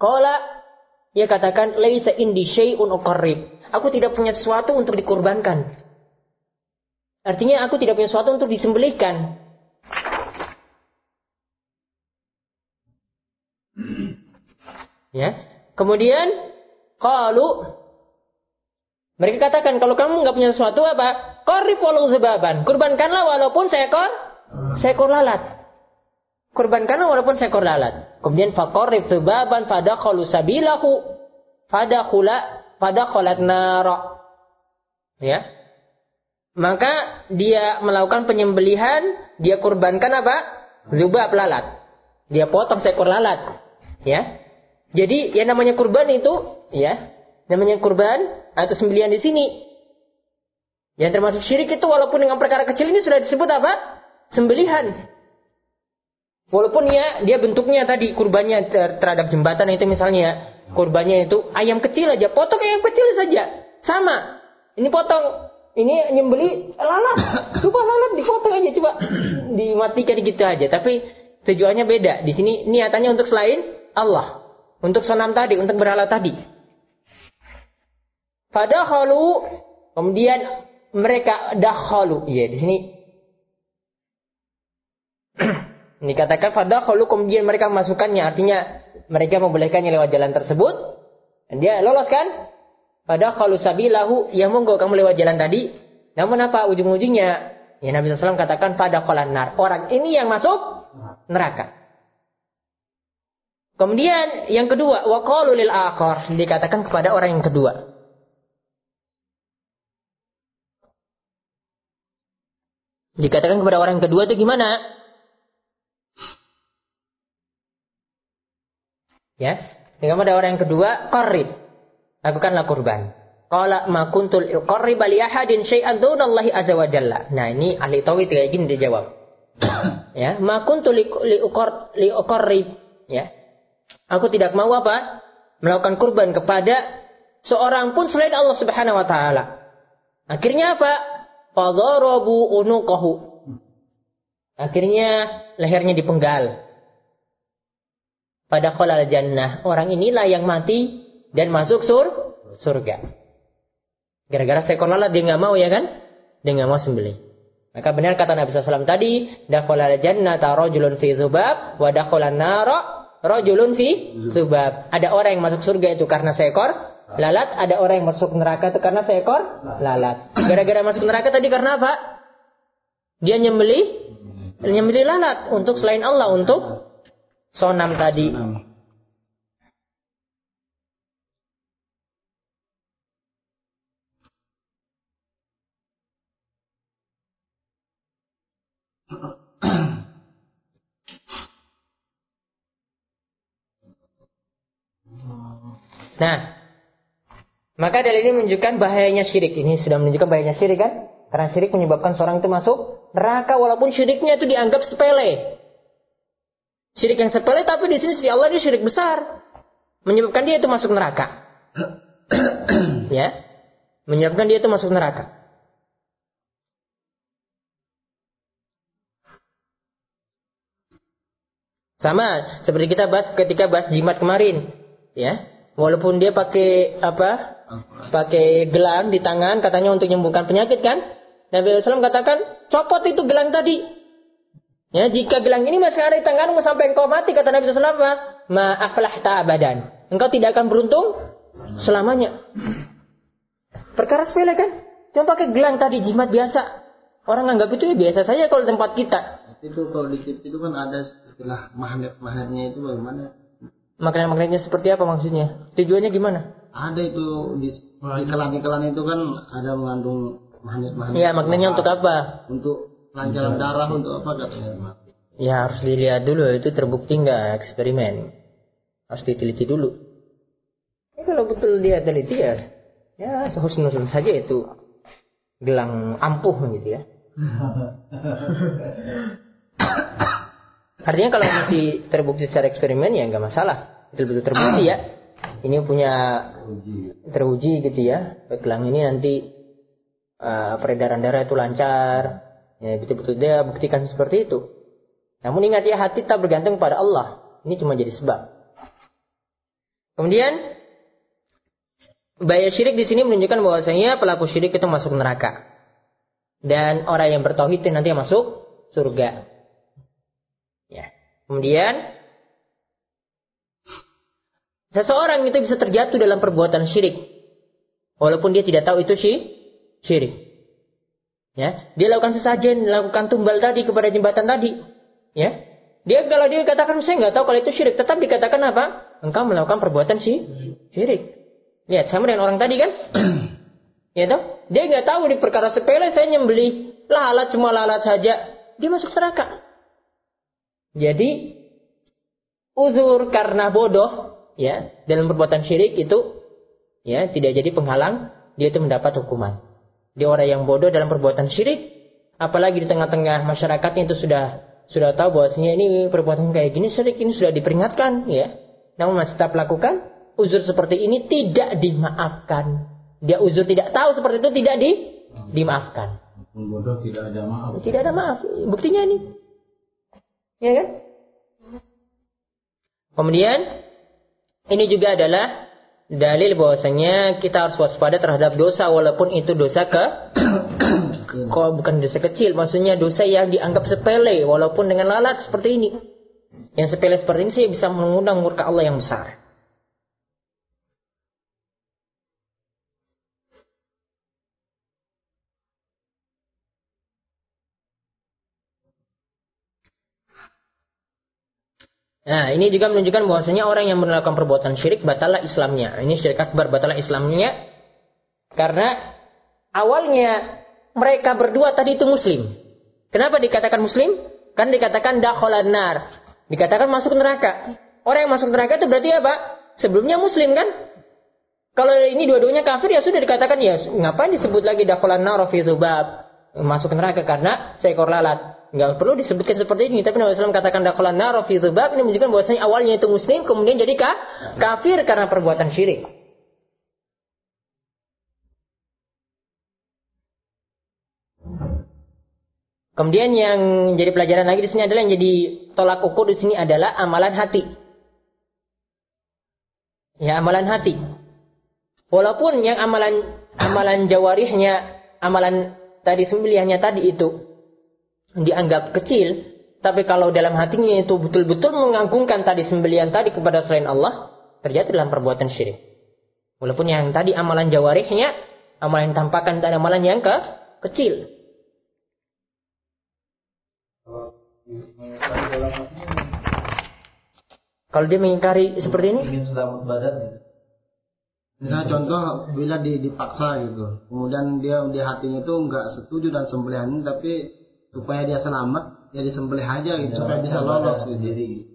[SPEAKER 1] Qala ia katakan laisa indi syai'un uqarrib. Aku tidak punya sesuatu untuk dikurbankan. Artinya aku tidak punya sesuatu untuk disembelihkan. Ya. Kemudian kalau mereka katakan kalau kamu nggak punya sesuatu apa? Korib walau zebaban. Kurbankanlah walaupun seekor seekor lalat. Kurbankanlah walaupun seekor lalat. Kemudian fakorib zebaban pada kalau sabilahu pada kula pada kholat nara. Ya. Maka dia melakukan penyembelihan, dia kurbankan apa? Zubab lalat. Dia potong seekor lalat. Ya. Jadi yang namanya kurban itu, ya, namanya kurban atau sembelian di sini. Yang termasuk syirik itu walaupun dengan perkara kecil ini sudah disebut apa? Sembelihan. Walaupun ya dia bentuknya tadi kurbannya terhadap jembatan itu misalnya kurbannya itu ayam kecil aja, potong ayam kecil saja. Sama. Ini potong ini nyembeli lalat. Coba lalat dipotong aja coba dimatikan gitu aja. Tapi tujuannya beda. Di sini niatannya untuk selain Allah. Untuk senam tadi, untuk berhala tadi. Pada halu, kemudian mereka dahhalu. Iya, di sini dikatakan pada halu kemudian mereka memasukkannya. Artinya mereka membolehkannya lewat jalan tersebut. Dia lolos kan? Pada halu sabilahu, ya monggo kamu lewat jalan tadi. Namun apa ujung-ujungnya? Ya Nabi SAW katakan pada nar. Orang ini yang masuk neraka. Kemudian yang kedua, waqalu lil akhar, dikatakan kepada orang yang kedua. Dikatakan kepada orang yang kedua itu gimana? Ya, kepada orang yang kedua, qarrib. Lakukanlah kurban. Qala ma kuntul uqarrib li ahadin syai'an dunallahi azza wa jalla. Nah, ini ahli tauhid kayak gini dijawab. ya, ma kuntul li uqarrib, ya. Aku tidak mau apa? Melakukan kurban kepada seorang pun selain Allah Subhanahu wa taala. Akhirnya apa? Fadarabu unuqahu. Akhirnya lehernya dipenggal. Pada khalal jannah. Orang inilah yang mati dan masuk sur surga. Gara-gara seekor lalat dia nggak mau ya kan? Dia nggak mau sembelih. Maka benar kata Nabi SAW tadi, dakhalal jannata rajulun fi zubab wa dakhalan nara rojulun fi subab. Ada orang yang masuk surga itu karena seekor lalat, ada orang yang masuk neraka itu karena seekor lalat. Gara-gara masuk neraka tadi karena apa? Dia nyembeli nyembeli lalat untuk selain Allah untuk sonam tadi. Nah, maka dalil ini menunjukkan bahayanya syirik. Ini sudah menunjukkan bahayanya syirik kan? Karena syirik menyebabkan seorang itu masuk neraka walaupun syiriknya itu dianggap sepele. Syirik yang sepele tapi di sini si Allah ini syirik besar. Menyebabkan dia itu masuk neraka. ya. Menyebabkan dia itu masuk neraka. Sama seperti kita bahas ketika bahas jimat kemarin, ya. Walaupun dia pakai apa? Pakai gelang di tangan katanya untuk menyembuhkan penyakit kan? Nabi SAW katakan, copot itu gelang tadi. Ya, jika gelang ini masih ada di tanganmu sampai engkau mati kata Nabi SAW? Ma aflahta abadan. Engkau tidak akan beruntung selamanya. Perkara sepele kan? Cuma pakai gelang tadi jimat biasa. Orang anggap itu ya biasa saja kalau tempat kita.
[SPEAKER 3] Itu kalau di itu kan ada istilah magnet magnetnya itu bagaimana?
[SPEAKER 1] Magnet-magnetnya seperti apa maksudnya? Tujuannya gimana?
[SPEAKER 3] ada itu di iklan-iklan itu kan ada mengandung magnet-magnet.
[SPEAKER 1] Ya, magnetnya untuk apa?
[SPEAKER 3] Untuk kelancaran darah untuk apa katanya?
[SPEAKER 1] Ya harus dilihat dulu itu terbukti nggak eksperimen. Harus diteliti dulu. Ya, kalau betul dia teliti ya, ya sehusnul saja itu gelang ampuh gitu ya. Artinya kalau masih terbukti secara eksperimen ya nggak masalah. Betul-betul terbukti ya. Ini punya teruji gitu ya. Gelang ini nanti uh, peredaran darah itu lancar. Ya betul-betul dia buktikan seperti itu. Namun ingat ya hati tak bergantung pada Allah. Ini cuma jadi sebab. Kemudian bayar syirik di sini menunjukkan bahwasanya pelaku syirik itu masuk neraka. Dan orang yang bertauhid itu nanti masuk surga. Ya. Kemudian seseorang itu bisa terjatuh dalam perbuatan syirik walaupun dia tidak tahu itu syirik. Ya, dia lakukan sesajen, lakukan tumbal tadi kepada jembatan tadi. Ya, dia kalau dia katakan saya nggak tahu kalau itu syirik, tetap dikatakan apa? Engkau melakukan perbuatan sih syirik. Lihat sama dengan orang tadi kan? ya toh? Dia nggak tahu di perkara sepele saya nyembeli lalat cuma lalat saja, dia masuk neraka. Jadi uzur karena bodoh ya dalam perbuatan syirik itu ya tidak jadi penghalang dia itu mendapat hukuman. Dia orang yang bodoh dalam perbuatan syirik, apalagi di tengah-tengah masyarakatnya itu sudah sudah tahu bahwasanya ini perbuatan kayak gini syirik ini sudah diperingatkan ya. Namun masih tetap lakukan, uzur seperti ini tidak dimaafkan. Dia uzur tidak tahu seperti itu tidak di dimaafkan.
[SPEAKER 2] Bodoh tidak ada maaf.
[SPEAKER 1] Tidak ada maaf. Buktinya ini. Ya kan? Kemudian ini juga adalah dalil bahwasanya kita harus waspada terhadap dosa walaupun itu dosa ke kok bukan dosa kecil maksudnya dosa yang dianggap sepele walaupun dengan lalat seperti ini. Yang sepele seperti ini sih bisa mengundang murka Allah yang besar Nah, ini juga menunjukkan bahwasanya orang yang melakukan perbuatan syirik batalah Islamnya. Ini syirik akbar batalah Islamnya karena awalnya mereka berdua tadi itu muslim. Kenapa dikatakan muslim? Kan dikatakan dakhalan nar. Dikatakan masuk neraka. Orang yang masuk neraka itu berarti apa? Sebelumnya muslim kan? Kalau ini dua-duanya kafir ya sudah dikatakan ya ngapain disebut lagi dakhalan nar fi zubab? Masuk neraka karena seekor lalat. Enggak perlu disebutkan seperti ini. Tapi Nabi SAW katakan dakhalan nar fi dzubab ini menunjukkan bahwasanya awalnya itu muslim kemudian jadi kah? kafir karena perbuatan syirik. Kemudian yang jadi pelajaran lagi di sini adalah yang jadi tolak ukur di sini adalah amalan hati. Ya, amalan hati. Walaupun yang amalan amalan jawarihnya, amalan tadi sembilannya tadi itu dianggap kecil, tapi kalau dalam hatinya itu betul-betul mengagungkan tadi sembelian tadi kepada selain Allah, terjadi dalam perbuatan syirik. Walaupun yang tadi amalan jawarihnya, amalan tampakan dan amalan yang ke kecil. Kalau dia mengingkari seperti ini,
[SPEAKER 3] ingin selamat badan. Misalnya contoh bila dipaksa gitu, kemudian dia di hatinya itu nggak setuju dan sembelihan tapi supaya dia selamat ya disembelih aja gitu supaya bisa lolos gitu.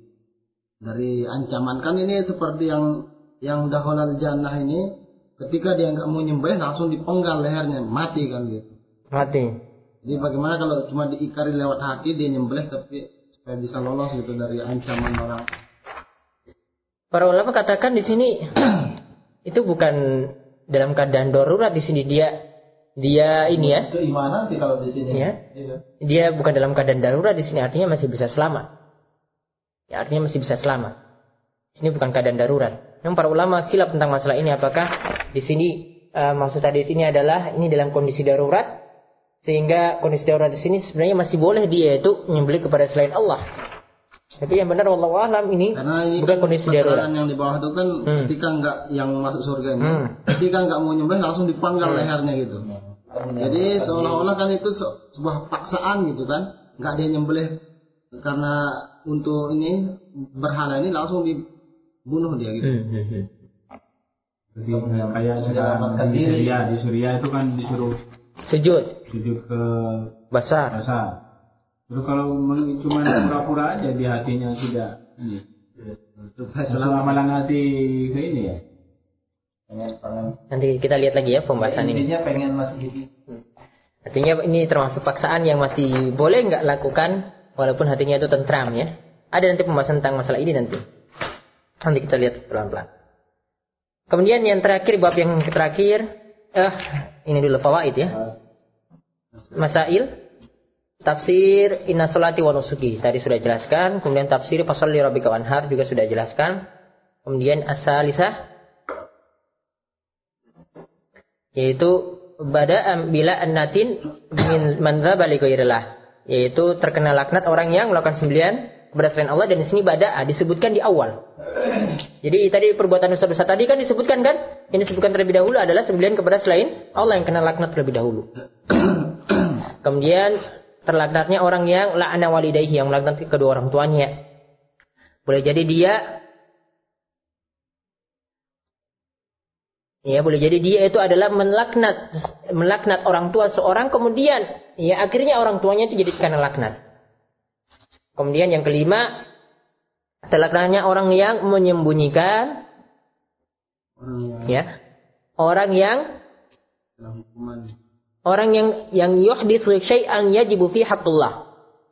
[SPEAKER 3] Dari ancaman. Kan ini seperti yang yang dahulal jannah ini ketika dia nggak mau nyembelih langsung dipenggal lehernya mati kan gitu
[SPEAKER 1] mati.
[SPEAKER 3] Jadi bagaimana kalau cuma diikari lewat hati dia nyembelih tapi supaya bisa lolos gitu dari ancaman orang.
[SPEAKER 1] Para ulama katakan di sini itu bukan dalam keadaan darurat di sini dia dia ini ya.
[SPEAKER 3] Keimanan sih kalau di sini.
[SPEAKER 1] Ya. Dia bukan dalam keadaan darurat di sini artinya masih bisa selamat. Ya, artinya masih bisa selamat. Ini bukan keadaan darurat. Yang para ulama khilaf tentang masalah ini apakah di sini uh, maksud tadi di sini adalah ini dalam kondisi darurat sehingga kondisi darurat di sini sebenarnya masih boleh dia itu menyembelih kepada selain Allah. Tapi yang benar Allah alam ini
[SPEAKER 3] Karena ini
[SPEAKER 1] bukan
[SPEAKER 3] kan
[SPEAKER 1] kondisi darurat.
[SPEAKER 3] yang di bawah itu kan hmm. ketika nggak yang masuk surga ini, hmm. ketika nggak mau nyembelih langsung dipanggal hmm. lehernya gitu. Jadi seolah-olah kan itu sebuah paksaan gitu kan, nggak dia nyembelih karena untuk ini berhala ini langsung dibunuh dia gitu. Hmm, hmm, hmm.
[SPEAKER 2] Jadi kayak sekarang di
[SPEAKER 3] diri.
[SPEAKER 2] Syria, di Syria itu kan disuruh
[SPEAKER 1] Sujud,
[SPEAKER 2] sujud ke
[SPEAKER 1] basar.
[SPEAKER 2] basah. Terus kalau cuma pura-pura aja di hatinya tidak ini. Masuk amalan hati ke ini ya.
[SPEAKER 3] pengen pengen
[SPEAKER 1] Nanti kita lihat lagi ya pembahasan ini.
[SPEAKER 3] intinya pengen masih hidup
[SPEAKER 1] Artinya ini termasuk paksaan yang masih boleh nggak lakukan walaupun hatinya itu tentram ya. Ada nanti pembahasan tentang masalah ini nanti. Nanti kita lihat pelan-pelan. Kemudian yang terakhir bab yang terakhir eh ini dulu fawaid ya. Masail tafsir inna salati wa nusuki tadi sudah jelaskan, kemudian tafsir pasal li rabbika wanhar juga sudah jelaskan. Kemudian asalisah yaitu bada bila annatin min manzaba li ghairillah yaitu terkena laknat orang yang melakukan sembelian kepada selain Allah dan di sini bada'a disebutkan di awal. Jadi tadi perbuatan dosa-dosa tadi kan disebutkan kan? Yang disebutkan terlebih dahulu adalah sembelian kepada selain Allah yang kena laknat terlebih dahulu. Kemudian terlaknatnya orang yang la'ana walidayhi yang melaknat kedua orang tuanya. Boleh jadi dia Ya, boleh jadi dia itu adalah melaknat melaknat orang tua seorang kemudian ya akhirnya orang tuanya itu jadi kena laknat. Kemudian yang kelima terlaknatnya orang yang menyembunyikan
[SPEAKER 3] orang yang
[SPEAKER 1] ya orang yang
[SPEAKER 3] hukuman
[SPEAKER 1] orang yang yang yuhditsu syai'an yajibu fi haqqillah.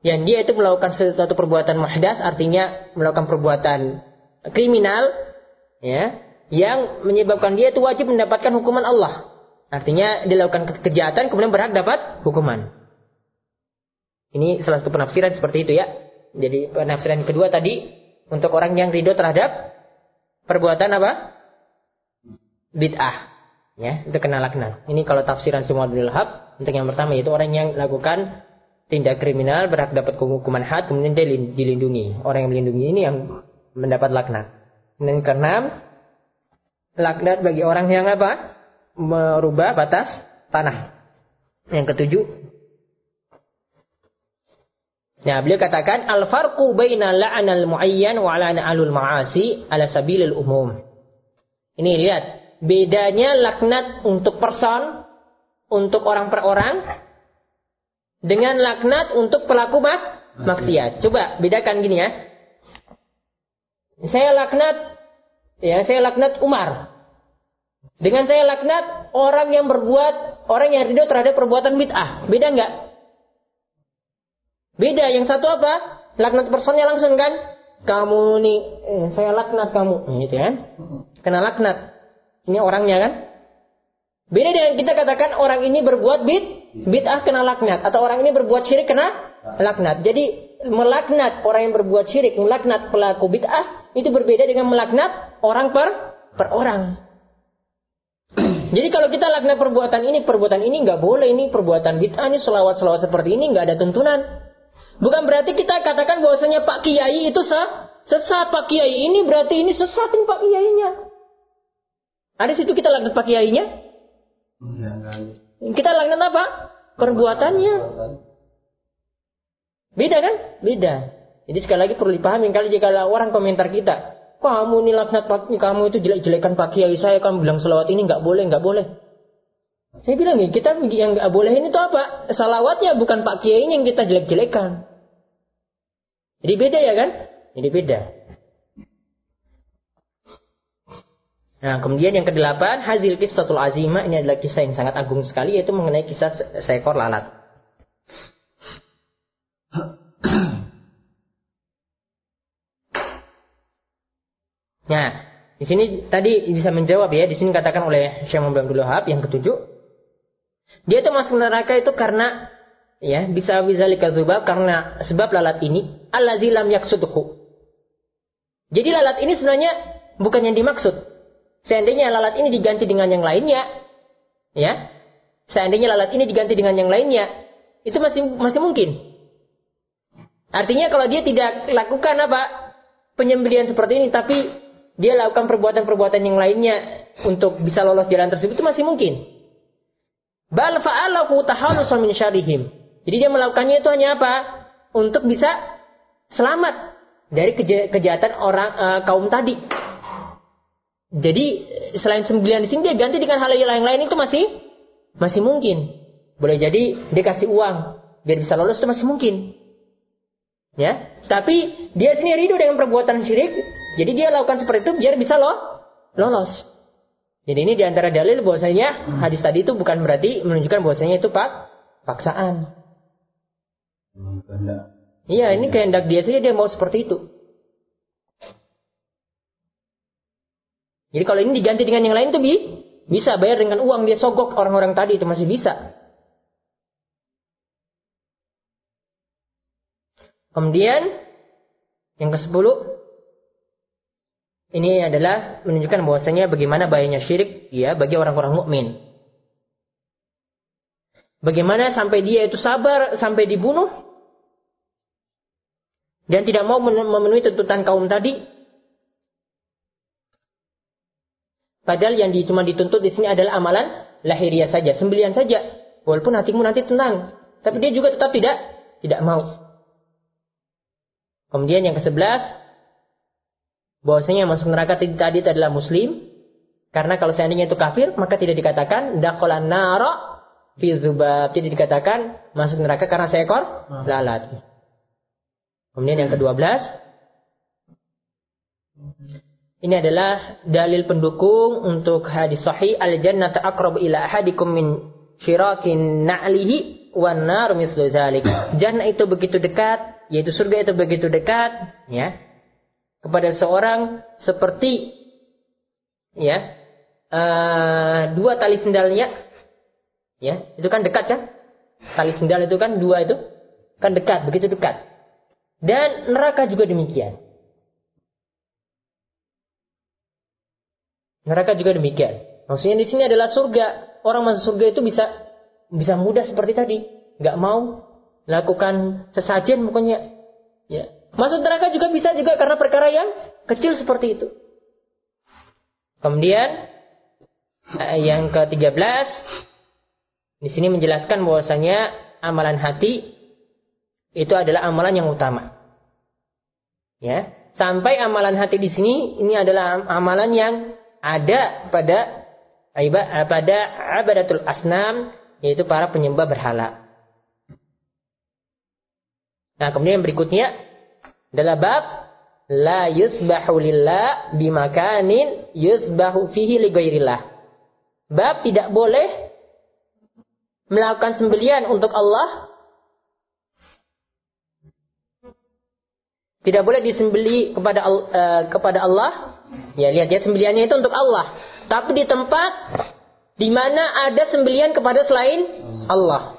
[SPEAKER 1] Yang dia itu melakukan sesuatu perbuatan muhdas artinya melakukan perbuatan kriminal ya yang menyebabkan dia itu wajib mendapatkan hukuman Allah. Artinya dia lakukan ke- kejahatan kemudian berhak dapat hukuman. Ini salah satu penafsiran seperti itu ya. Jadi penafsiran kedua tadi untuk orang yang ridho terhadap perbuatan apa? Bid'ah. Ya, itu kena laknat. Ini kalau tafsiran semua Abdul Wahab, untuk yang pertama yaitu orang yang lakukan tindak kriminal berhak dapat hukuman had kemudian dia lin- dilindungi. Orang yang melindungi ini yang mendapat laknat. Dan keenam, laknat bagi orang yang apa? Merubah batas tanah. Yang ketujuh, Nah, beliau katakan al farqu baina la'anal muayyan wa la'ana alul ma'asi ala sabilil umum. Ini lihat, bedanya laknat untuk person, untuk orang per orang dengan laknat untuk pelaku mak maksiat. Coba bedakan gini ya. Saya laknat ya, saya laknat Umar. Dengan saya laknat orang yang berbuat, orang yang ridho terhadap perbuatan bid'ah. Beda nggak? Beda. Yang satu apa? Laknat personnya langsung kan? Kamu nih, eh, saya laknat kamu. Nah, Gitu kan? Kena laknat. Ini orangnya kan? Beda dengan kita katakan orang ini berbuat bid, bid'ah kena laknat. Atau orang ini berbuat syirik kena laknat. Jadi melaknat orang yang berbuat syirik, melaknat pelaku bid'ah, itu berbeda dengan melaknat orang per, per orang. Jadi kalau kita laknat perbuatan ini, perbuatan ini nggak boleh, ini perbuatan bid'ah, ini selawat-selawat seperti ini nggak ada tuntunan. Bukan berarti kita katakan bahwasanya Pak Kiai itu sah, sesat Pak Kiai ini berarti ini sesatin Pak Kiainya. Ada situ kita laknat Pak Kiainya?
[SPEAKER 3] ya.
[SPEAKER 1] Kita laknat apa? Perbuatannya. Beda kan? Beda. Jadi sekali lagi perlu dipahami kalau jika ada orang komentar kita, kamu nih laknat Pak, kamu itu jelek-jelekan Pak Kiai saya, kamu bilang selawat ini nggak boleh, nggak boleh. Saya bilang nih, kita yang nggak boleh ini tuh apa? Salawatnya bukan Pak Kiai yang kita jelek-jelekan. Jadi beda ya kan? Jadi beda. Nah, kemudian yang kedelapan, hazil kisahul azimah ini adalah kisah yang sangat agung sekali yaitu mengenai kisah se- seekor lalat. Nah, di sini tadi bisa menjawab ya, di sini katakan oleh Syekh Muhammad Abdul Wahab yang ketujuh. Dia itu masuk neraka itu karena ya bisa bizalika dzubab karena sebab lalat ini allazi lam yaksudhu. Jadi lalat ini sebenarnya bukan yang dimaksud. Seandainya lalat ini diganti dengan yang lainnya, ya. Seandainya lalat ini diganti dengan yang lainnya, itu masih masih mungkin. Artinya kalau dia tidak lakukan apa penyembelian seperti ini, tapi dia lakukan perbuatan-perbuatan yang lainnya untuk bisa lolos jalan tersebut itu masih mungkin. Bal min syarihim. Jadi dia melakukannya itu hanya apa? Untuk bisa selamat dari keja- kejahatan orang eh, kaum tadi. Jadi selain sembilan di sini dia ganti dengan hal yang lain itu masih masih mungkin. Boleh jadi dia kasih uang biar bisa lolos itu masih mungkin. Ya, tapi dia sendiri ridho dengan perbuatan syirik, jadi dia lakukan seperti itu biar bisa lo lolos. Jadi ini di antara dalil bahwasanya hadis tadi itu bukan berarti menunjukkan bahwasanya itu pak paksaan. Iya, ini kehendak dia saja dia mau seperti itu. Jadi kalau ini diganti dengan yang lain tuh bi bisa bayar dengan uang dia sogok orang-orang tadi itu masih bisa. Kemudian yang ke-10 ini adalah menunjukkan bahwasanya bagaimana bahayanya syirik ya bagi orang-orang mukmin. Bagaimana sampai dia itu sabar sampai dibunuh dan tidak mau memenuhi tuntutan kaum tadi. Padahal yang cuma dituntut di sini adalah amalan lahiriah saja, sembelian saja. Walaupun hatimu nanti tenang, tapi dia juga tetap tidak tidak mau. Kemudian yang ke-11 bahwasanya masuk neraka tadi itu adalah muslim karena kalau seandainya itu kafir maka tidak dikatakan dakhalan nara fi zubab tidak dikatakan masuk neraka karena seekor lalat. Kemudian yang ke-12 ini adalah dalil pendukung untuk hadis sahih al jannatu aqrab ila ahadikum min syirakin na'lihi wan nar mislu zalik. Jannah itu begitu dekat yaitu surga itu begitu dekat ya kepada seorang seperti ya uh, dua tali sendalnya ya itu kan dekat kan? Tali sendal itu kan dua itu kan dekat begitu dekat. Dan neraka juga demikian neraka juga demikian. Maksudnya di sini adalah surga. Orang masuk surga itu bisa bisa mudah seperti tadi. Nggak mau lakukan sesajen pokoknya. Ya. Masuk neraka juga bisa juga karena perkara yang kecil seperti itu. Kemudian eh, yang ke-13 di sini menjelaskan bahwasanya amalan hati itu adalah amalan yang utama. Ya. Sampai amalan hati di sini ini adalah amalan yang ada pada eh, pada abadatul asnam yaitu para penyembah berhala Nah, kemudian yang berikutnya adalah bab la yusbahu lillah bimakanin yusbahu fihi li ghairillah. Bab tidak boleh melakukan sembelian untuk Allah. Tidak boleh disembeli kepada uh, kepada Allah. Ya, lihat ya sembeliannya itu untuk Allah. Tapi di tempat di mana ada sembelian kepada selain Allah.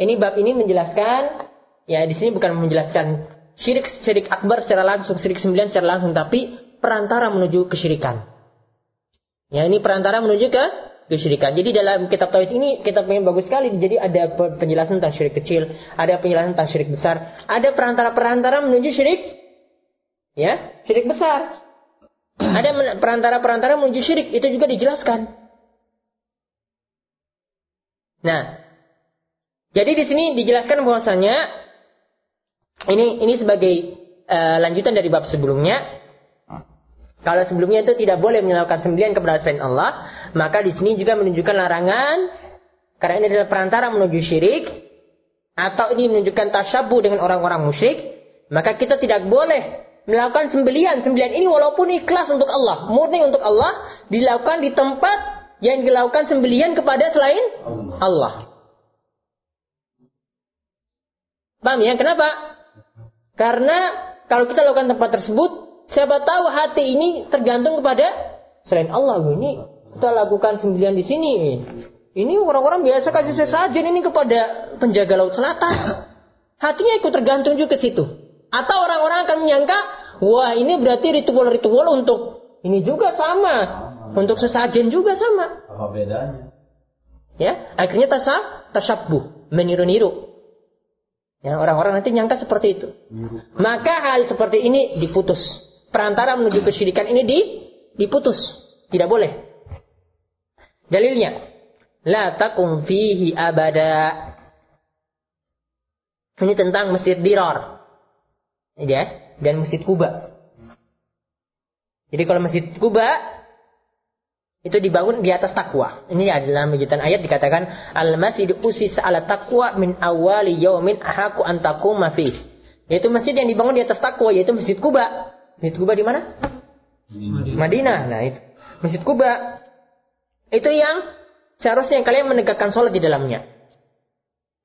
[SPEAKER 1] Ini bab ini menjelaskan ya di sini bukan menjelaskan syirik syirik akbar secara langsung, syirik sembilan secara langsung, tapi perantara menuju kesyirikan. Ya ini perantara menuju ke kesyirikan. Jadi dalam kitab tauhid ini kitab yang bagus sekali. Jadi ada penjelasan tentang syirik kecil, ada penjelasan tentang syirik besar, ada perantara-perantara menuju syirik ya, syirik besar. Ada perantara-perantara menuju syirik, itu juga dijelaskan. Nah, jadi di sini dijelaskan bahwasanya ini ini sebagai uh, lanjutan dari bab sebelumnya. Kalau sebelumnya itu tidak boleh melakukan sembelian kepada selain Allah, maka di sini juga menunjukkan larangan karena ini adalah perantara menuju syirik atau ini menunjukkan tasyabuh dengan orang-orang musyrik, maka kita tidak boleh melakukan sembelian. Sembelian ini walaupun ikhlas untuk Allah, murni untuk Allah, dilakukan di tempat yang dilakukan sembelian kepada selain Allah. Paham ya? Kenapa? Karena kalau kita lakukan tempat tersebut, siapa tahu hati ini tergantung kepada selain Allah. Ini kita lakukan sembilan di sini. Ini orang-orang biasa kasih sesajen ini kepada penjaga laut selatan. Hatinya ikut tergantung juga ke situ. Atau orang-orang akan menyangka, wah ini berarti ritual-ritual untuk ini juga sama. Untuk sesajen juga sama.
[SPEAKER 2] Apa bedanya?
[SPEAKER 1] Ya, akhirnya tasab, tasabbuh, meniru-niru. Ya, orang-orang nanti nyangka seperti itu. Maka hal seperti ini diputus. Perantara menuju kesyirikan ini di, diputus. Tidak boleh. Dalilnya. La takum fihi abada. Ini tentang Masjid Dirar. Ya, dan Masjid Kuba. Jadi kalau Masjid Kuba itu dibangun di atas takwa. Ini adalah lanjutan ayat dikatakan al-masjid usis ala takwa min awali yaumin ahaku antakum mafih. Yaitu masjid yang dibangun di atas takwa yaitu Masjid Kuba. Masjid Kuba di mana? Madinah. Nah, itu. Masjid Kuba itu yang seharusnya kalian menegakkan sholat di dalamnya.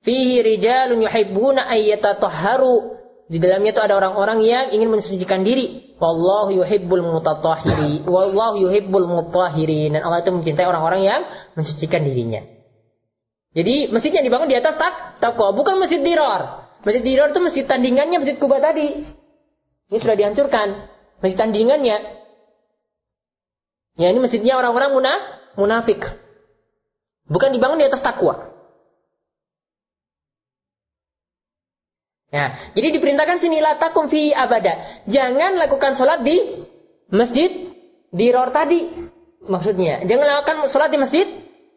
[SPEAKER 1] Fihi rijalun yuhibbuna ayyatatahharu. Di dalamnya itu ada orang-orang yang ingin mensucikan diri. Wallahu yuhibbul mutatahhiri. Wallahu yuhibbul mutahhirin. Dan Allah itu mencintai orang-orang yang mensucikan dirinya. Jadi masjidnya dibangun di atas tak takwa, bukan masjid diror. Masjid diror itu masjid tandingannya masjid Kuba tadi. Ini sudah dihancurkan. Masjid tandingannya. Ya ini masjidnya orang-orang munaf, munafik. Bukan dibangun di atas takwa. Ya, jadi diperintahkan sini latakum fi abada. Jangan lakukan sholat di masjid di ror tadi. Maksudnya, jangan lakukan sholat di masjid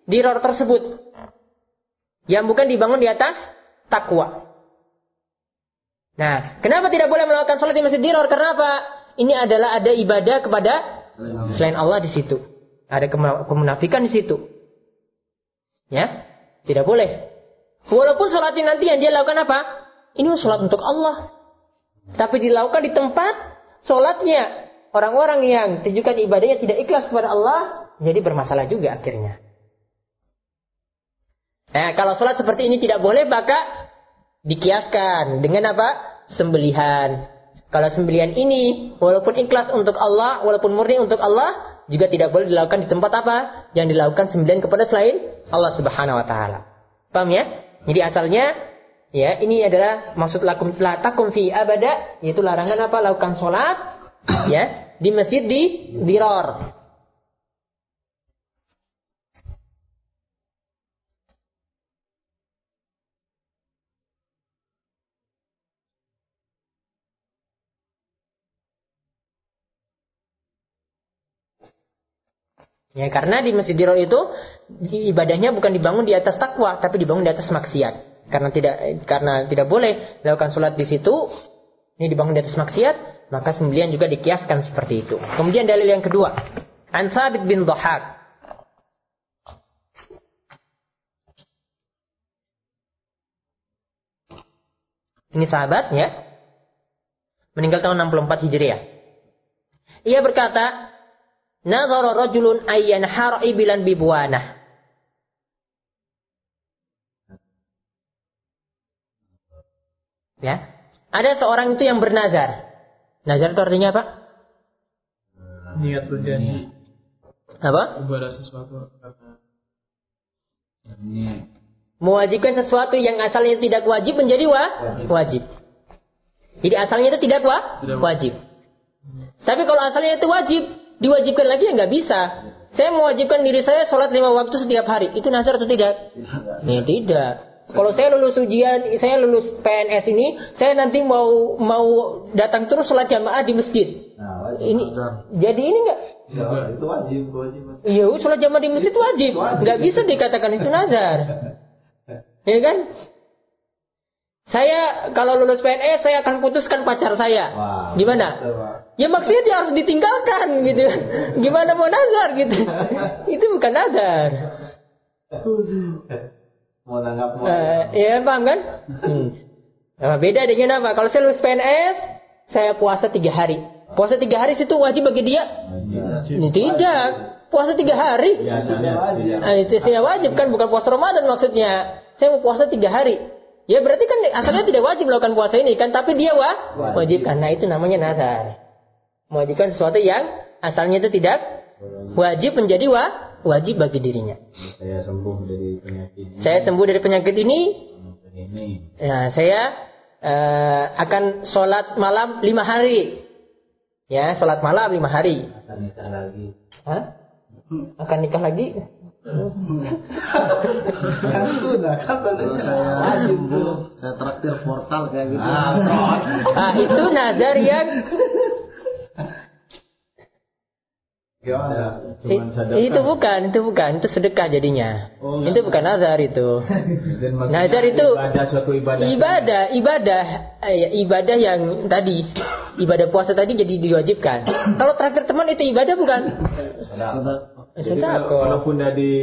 [SPEAKER 1] di ror tersebut. Yang bukan dibangun di atas takwa. Nah, kenapa tidak boleh melakukan sholat di masjid di ror? Karena apa? Ini adalah ada ibadah kepada selain Allah di situ. Ada kemunafikan di situ. Ya, tidak boleh. Walaupun sholatnya nanti yang dia lakukan apa? Ini sholat untuk Allah. Tapi dilakukan di tempat sholatnya. Orang-orang yang tujukan ibadahnya tidak ikhlas kepada Allah. Jadi bermasalah juga akhirnya. Nah, kalau sholat seperti ini tidak boleh, maka dikiaskan dengan apa? Sembelihan. Kalau sembelihan ini, walaupun ikhlas untuk Allah, walaupun murni untuk Allah, juga tidak boleh dilakukan di tempat apa? Yang dilakukan sembelihan kepada selain Allah Subhanahu wa taala. Paham ya? Jadi asalnya Ya, ini adalah maksud lakum la fi abada, yaitu larangan apa? Lakukan sholat ya di masjid di diror. Ya, karena di masjid diror itu ibadahnya bukan dibangun di atas takwa, tapi dibangun di atas maksiat karena tidak karena tidak boleh melakukan sholat di situ ini dibangun di atas maksiat maka sembelian juga dikiaskan seperti itu. Kemudian dalil yang kedua. An Sabit bin Dhahak. Ini sahabat ya meninggal tahun 64 Hijriah. Ia berkata Nazara rajulun ayyan har'i bilan bibuanah Ya. Ada seorang itu yang bernazar. Nazar itu artinya apa?
[SPEAKER 4] Niat berjanji.
[SPEAKER 1] Apa?
[SPEAKER 4] Ibadah sesuatu karena
[SPEAKER 1] Mewajibkan sesuatu yang asalnya tidak wajib menjadi wa? wajib. Jadi asalnya itu tidak wa?
[SPEAKER 4] Tidak.
[SPEAKER 1] wajib. Tapi kalau asalnya itu wajib, diwajibkan lagi ya nggak bisa. Saya mewajibkan diri saya sholat lima waktu setiap hari. Itu nazar atau tidak? Ya, tidak. Kalau saya lulus ujian, saya lulus PNS ini, saya nanti mau mau datang terus sholat jamaah di masjid.
[SPEAKER 3] Nah, wajib.
[SPEAKER 1] Ini jadi ini enggak?
[SPEAKER 3] Ya, itu wajib, kewajiban.
[SPEAKER 1] Iya, sholat jamaah di masjid wajib. Nggak bisa dikatakan itu nazar. Ya kan? Saya kalau lulus PNS saya akan putuskan pacar saya.
[SPEAKER 3] Wah.
[SPEAKER 1] Gimana? Ya maksudnya dia harus ditinggalkan gitu. Gimana mau nazar gitu. Itu bukan nazar.
[SPEAKER 3] Mau nanggap mau.
[SPEAKER 1] Eh, ya paham kan? Hmm. Nah, beda dengan apa? Kalau saya lulus PNS, saya puasa tiga hari. Puasa tiga hari itu wajib bagi dia? Ini Tidak. Puasa tiga hari.
[SPEAKER 2] Biasanya wajib.
[SPEAKER 1] Nah, itu istilah wajib kan, bukan puasa Ramadan maksudnya. Saya mau puasa tiga hari. Ya berarti kan asalnya tidak wajib melakukan puasa ini kan, tapi dia wa wajib karena itu namanya nazar. Mewajibkan sesuatu yang asalnya itu tidak wajib menjadi wa wajib bagi dirinya.
[SPEAKER 2] Saya sembuh dari penyakit ini.
[SPEAKER 1] Saya sembuh dari penyakit ini,
[SPEAKER 2] Ini.
[SPEAKER 1] Nah, saya eh, akan sholat malam lima hari. Ya, sholat malam lima hari.
[SPEAKER 3] Akan nikah lagi.
[SPEAKER 1] Hah? Akan nikah lagi?
[SPEAKER 2] Kan kan
[SPEAKER 3] Kalau saya sembuh, saya traktir portal kayak gitu.
[SPEAKER 1] Ah, itu nazar yang
[SPEAKER 2] cuman sadaqah.
[SPEAKER 1] itu bukan, itu bukan, itu sedekah jadinya.
[SPEAKER 3] Oh,
[SPEAKER 1] itu bukan nazar itu.
[SPEAKER 2] Dan maksudnya
[SPEAKER 1] Nazar itu
[SPEAKER 2] ibadah suatu ibadah.
[SPEAKER 1] ibadah, ibadah, eh, ya, ibadah yang tadi ibadah puasa tadi jadi diwajibkan. Kalau traktir teman itu ibadah bukan? Sedekah.
[SPEAKER 2] kalau, kalaupun dari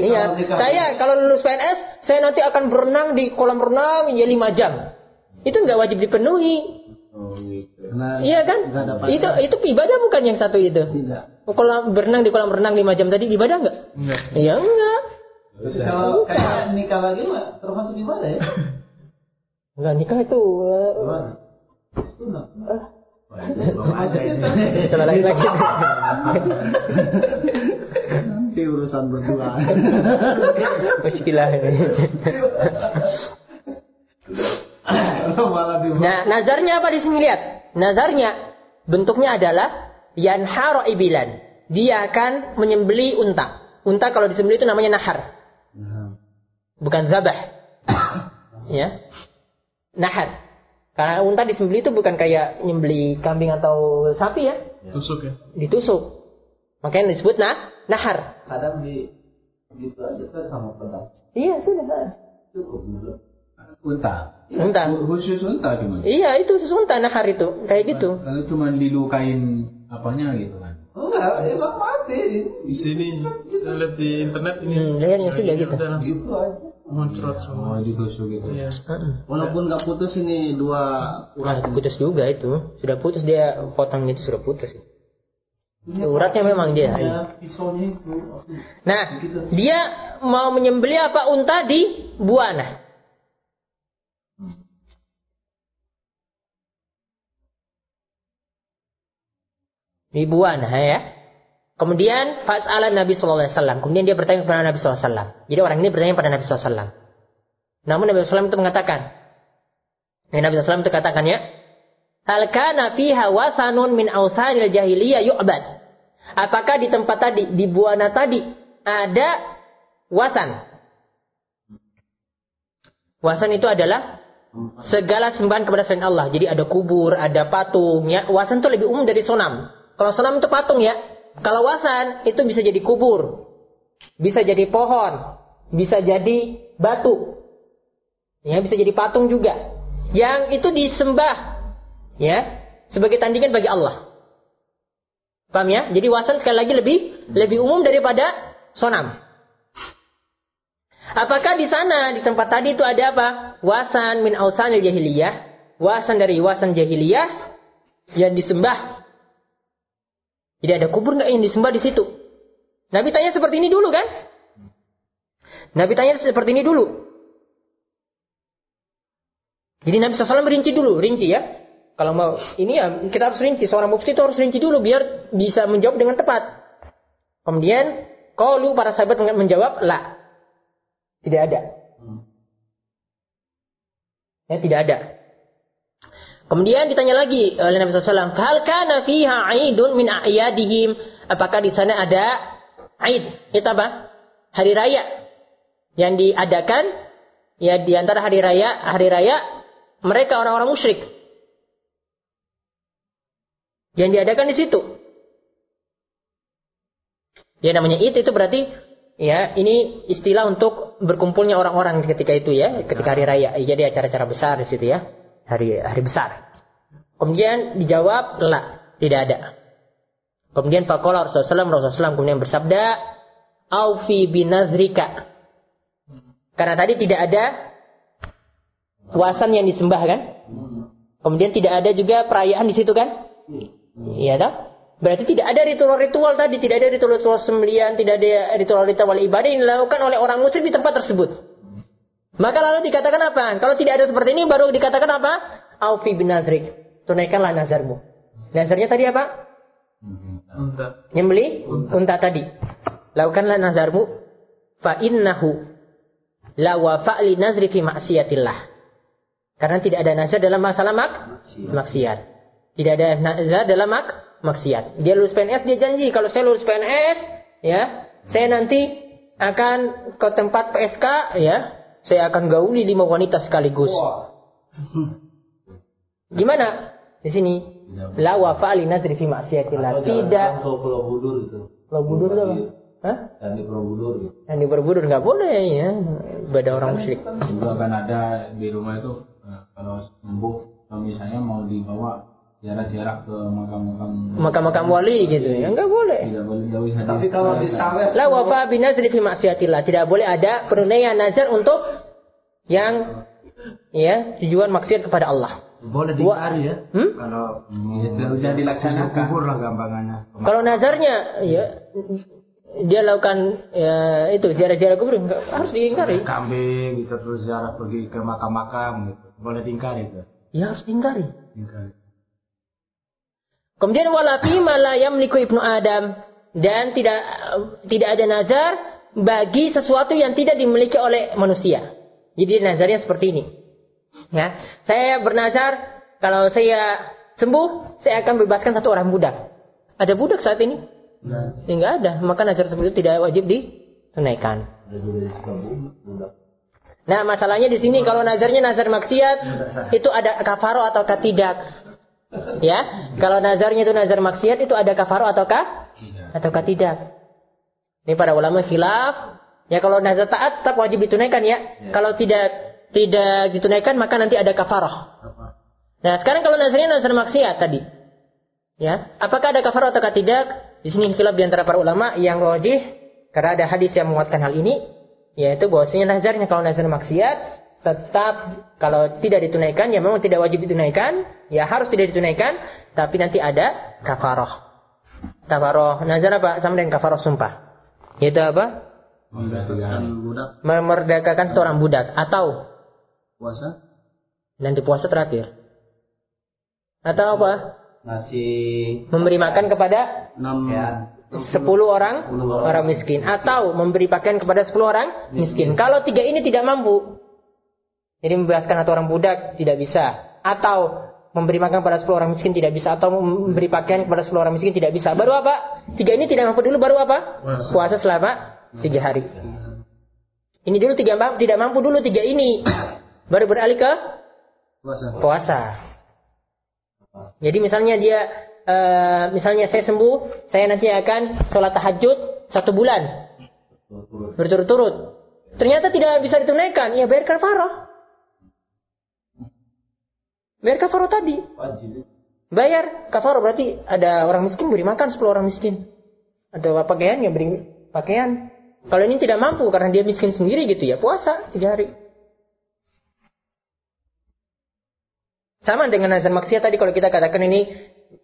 [SPEAKER 1] Iya, saya kalau lulus PNS, saya nanti akan berenang di kolam renang ya 5 jam. Itu nggak wajib dipenuhi.
[SPEAKER 2] Oh, gitu.
[SPEAKER 1] Iya kan? Itu itu ibadah bukan yang satu itu.
[SPEAKER 3] tidak.
[SPEAKER 1] Kolam berenang di kolam renang 5 jam tadi ibadah nggak?
[SPEAKER 4] Enggak.
[SPEAKER 1] Ya enggak.
[SPEAKER 2] Terus
[SPEAKER 3] Kalau kayak nikah lagi mah termasuk ibadah ya?
[SPEAKER 1] Enggak nikah itu. eh,
[SPEAKER 3] Ibadah. Sunnah.
[SPEAKER 2] ini.
[SPEAKER 1] Salah lagi lagi.
[SPEAKER 3] Nanti urusan berdua.
[SPEAKER 1] Muskilah ini. Nah, nazarnya apa di sini lihat? Nazarnya bentuknya adalah yanharu ibilan. Dia akan menyembeli unta. Unta kalau disembeli itu namanya nahar,
[SPEAKER 3] Nah,
[SPEAKER 1] bukan zabah. ya. Nahar. Karena unta disembeli itu bukan kayak nyembeli kambing atau sapi ya,
[SPEAKER 4] Tusuk ya.
[SPEAKER 1] ditusuk. Makanya disebut nah, nahar.
[SPEAKER 3] kadang di gitu aja kan sama pedang.
[SPEAKER 1] Iya, sudah.
[SPEAKER 3] Cukup dulu.
[SPEAKER 2] Unta.
[SPEAKER 1] Unta.
[SPEAKER 2] Khusus unta cuma.
[SPEAKER 1] Iya, itu sesunta nahar itu. Kayak gitu.
[SPEAKER 2] Kalau cuma dilukain apanya gitu kan.
[SPEAKER 3] Enggak, emang mati.
[SPEAKER 4] Di sini saya lihat di internet ini.
[SPEAKER 1] Hmm, lehernya sudah gitu.
[SPEAKER 3] Gitu aja.
[SPEAKER 4] muncrat semua.
[SPEAKER 2] Oh, ditusuk gitu.
[SPEAKER 4] Iya.
[SPEAKER 3] Walaupun nggak putus ini dua
[SPEAKER 1] Urat putus juga itu. Sudah putus dia potong itu sudah putus. Uratnya memang dia.
[SPEAKER 3] Ya, pisaunya itu.
[SPEAKER 1] Nah, dia mau menyembeli apa unta di buana. Di buana ya. Kemudian fas'ala Nabi sallallahu. Kemudian dia bertanya kepada Nabi sallallahu. Jadi orang ini bertanya kepada Nabi sallallahu. Namun Nabi sallallahu itu mengatakan, Ya, Nabi SAW itu katakan ya, Hal kana fiha wasanun min ausanil jahiliyah yu'bad. Apakah di tempat tadi, di buana tadi, ada wasan? Wasan itu adalah segala sembahan kepada selain Allah. Jadi ada kubur, ada patung. Ya. Wasan itu lebih umum dari sonam. Kalau sonam itu patung ya. Kalau wasan itu bisa jadi kubur. Bisa jadi pohon. Bisa jadi batu. Ya, bisa jadi patung juga yang itu disembah ya sebagai tandingan bagi Allah. Paham ya? Jadi wasan sekali lagi lebih lebih umum daripada sonam. Apakah di sana di tempat tadi itu ada apa? Wasan min ausanil jahiliyah, wasan dari wasan jahiliyah yang disembah. Jadi ada kubur nggak yang disembah di situ? Nabi tanya seperti ini dulu kan? Nabi tanya seperti ini dulu. Jadi Nabi SAW rinci dulu, rinci ya. Kalau mau ini ya kita harus rinci. Seorang mufti itu harus rinci dulu biar bisa menjawab dengan tepat. Kemudian kalau para sahabat menjawab la, tidak ada. Ya tidak ada. Kemudian ditanya lagi oleh Nabi SAW, hal kana fiha aidun min a'yadihim? Apakah di sana ada aid? Itu apa? Hari raya yang diadakan ya di antara hari raya hari raya mereka orang-orang musyrik. Yang diadakan di situ. Ya namanya it itu berarti ya ini istilah untuk berkumpulnya orang-orang ketika itu ya, ketika hari raya. Jadi acara-acara besar di situ ya. Hari hari besar. Kemudian dijawab, "La, tidak ada." Kemudian faqala Rasulullah Rasulullah SAW kemudian bersabda, "Aufi binazrika." Karena tadi tidak ada wasan yang disembah kan? Kemudian tidak ada juga perayaan di situ kan? Iya toh? Berarti tidak ada ritual-ritual tadi, tidak ada ritual-ritual sembelian, tidak ada ritual-ritual ibadah yang dilakukan oleh orang musyrik di tempat tersebut. Maka lalu dikatakan apa? Kalau tidak ada seperti ini baru dikatakan apa? Aufi bin nazrik. Tunaikanlah nazarmu. Nazarnya tadi apa?
[SPEAKER 4] Unta.
[SPEAKER 1] Nyembeli unta tadi. Lakukanlah nazarmu fa innahu la wafa li nazri fi maksiatillah. Karena tidak ada nazar dalam masalah mak maksiat. Tidak ada nazar dalam mak maksiat. Dia lulus PNS dia janji kalau saya lulus PNS ya, saya nanti akan ke tempat PSK ya, saya akan gauli lima wanita sekaligus. Gimana? di sini la wafa li nazri fi maksiatillah. Tidak
[SPEAKER 5] Kalau pulau budur gitu.
[SPEAKER 1] Pulau Budur itu apa? Hah?
[SPEAKER 5] Dan di pulau budur gitu.
[SPEAKER 1] Yang di Borobudur nggak boleh ya. Beda orang musyrik.
[SPEAKER 2] juga kan ada di rumah itu eh, kalau sembuh kalau misalnya mau dibawa ziarah-ziarah ke makam-makam
[SPEAKER 1] Makam-makam wali gitu ya. Nggak boleh.
[SPEAKER 2] tidak boleh jauh hadis
[SPEAKER 3] Tapi kalau di sawah
[SPEAKER 1] La wafa bi nazri fi maksiatillah. Tidak boleh ada penunaian nazar untuk yang ya tujuan maksiat kepada Allah.
[SPEAKER 3] boleh diingkari ya.
[SPEAKER 1] Hmm?
[SPEAKER 3] Kalau
[SPEAKER 2] itu sudah dilaksanakan
[SPEAKER 3] kubur lah gampangannya.
[SPEAKER 1] Kalau nazarnya ya dia lakukan ya, itu ziarah-ziarah kubur harus diingkari.
[SPEAKER 3] Kambing gitu terus ziarah pergi ke makam-makam gitu. Boleh diingkari itu.
[SPEAKER 1] Ya harus diingkari.
[SPEAKER 3] Diingkari.
[SPEAKER 1] Kemudian wala fima la yamliku ibnu Adam dan tidak tidak ada nazar bagi sesuatu yang tidak dimiliki oleh manusia. Jadi nazarnya seperti ini. Ya, saya bernazar kalau saya sembuh, saya akan bebaskan satu orang budak. Ada budak saat ini? Ya, nggak ada. Maka nazar seperti itu tidak wajib ditunaikan. Nah, masalahnya di sini kalau nazarnya nazar maksiat, itu ada kafaro atau tidak. Ya, kalau nazarnya itu nazar maksiat itu ada kafaro ataukah ataukah tidak. Ini para ulama khilaf. Ya kalau nazar taat tetap wajib ditunaikan ya. Kalau tidak tidak ditunaikan maka nanti ada kafaroh. Nah, sekarang kalau nazarnya nazar maksiat tadi. Ya, apakah ada kafaroh ataukah tidak? Di sini khilaf di antara para ulama yang rojih karena ada hadis yang menguatkan hal ini yaitu bahwasanya nazarnya kalau nazar maksiat tetap kalau tidak ditunaikan ya memang tidak wajib ditunaikan ya harus tidak ditunaikan tapi nanti ada kafaroh kafaroh nazar apa sama dengan kafaroh sumpah yaitu apa
[SPEAKER 3] Membebaskan budak
[SPEAKER 1] memerdekakan seorang budak atau
[SPEAKER 3] puasa.
[SPEAKER 1] nanti puasa terakhir atau apa
[SPEAKER 5] Ngasih
[SPEAKER 1] memberi makan kepada
[SPEAKER 3] Enam
[SPEAKER 5] ya.
[SPEAKER 1] 10 orang orang miskin atau memberi pakaian kepada 10 orang miskin. Kalau tiga ini tidak mampu, jadi membebaskan satu orang budak tidak bisa, atau memberi makan kepada 10 orang miskin tidak bisa, atau memberi pakaian kepada 10 orang miskin tidak bisa. Baru apa? Tiga ini tidak mampu dulu, baru apa? Puasa selama tiga hari. Ini dulu tiga mampu, tidak mampu dulu tiga ini, baru beralih ke
[SPEAKER 3] puasa.
[SPEAKER 1] puasa. Jadi misalnya dia, eh, misalnya saya sembuh, saya nanti akan sholat tahajud satu bulan berturut-turut. Ternyata tidak bisa ditunaikan, ya bayar kafaroh. Bayar kafaroh tadi. Bayar kafaroh berarti ada orang miskin beri makan 10 orang miskin. Ada pakaian ya beri pakaian. Kalau ini tidak mampu karena dia miskin sendiri gitu ya puasa tiga hari. Sama dengan nazar maksiat tadi kalau kita katakan ini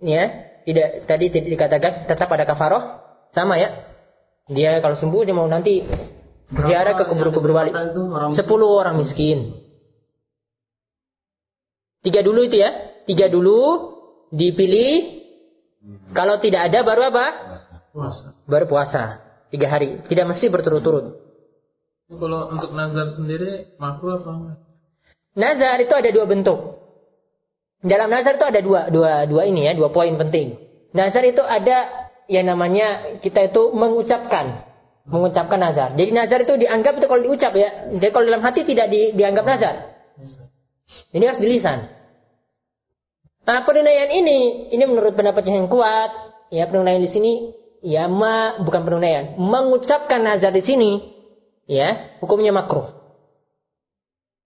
[SPEAKER 1] ya tidak tadi tidak dikatakan tetap ada kafaroh sama ya. Dia kalau sembuh dia mau nanti ziarah ke kubur-kubur wali. Sepuluh orang miskin. Tiga dulu itu ya. Tiga dulu dipilih. Kalau tidak ada baru apa?
[SPEAKER 4] Puasa.
[SPEAKER 1] Baru puasa. Tiga hari. Tidak mesti berturut-turut.
[SPEAKER 4] Kalau untuk nazar sendiri makruh apa enggak?
[SPEAKER 1] Nazar itu ada dua bentuk. Dalam nazar itu ada dua, dua, dua ini ya, dua poin penting. Nazar itu ada yang namanya kita itu mengucapkan, mengucapkan nazar. Jadi nazar itu dianggap itu kalau diucap ya. Jadi kalau dalam hati tidak di- dianggap nazar. Ini harus di lisan. Nah, penunaian ini, ini menurut pendapat yang kuat, ya penunaian di sini, ya ma, bukan penunaian, mengucapkan nazar di sini, ya hukumnya makruh.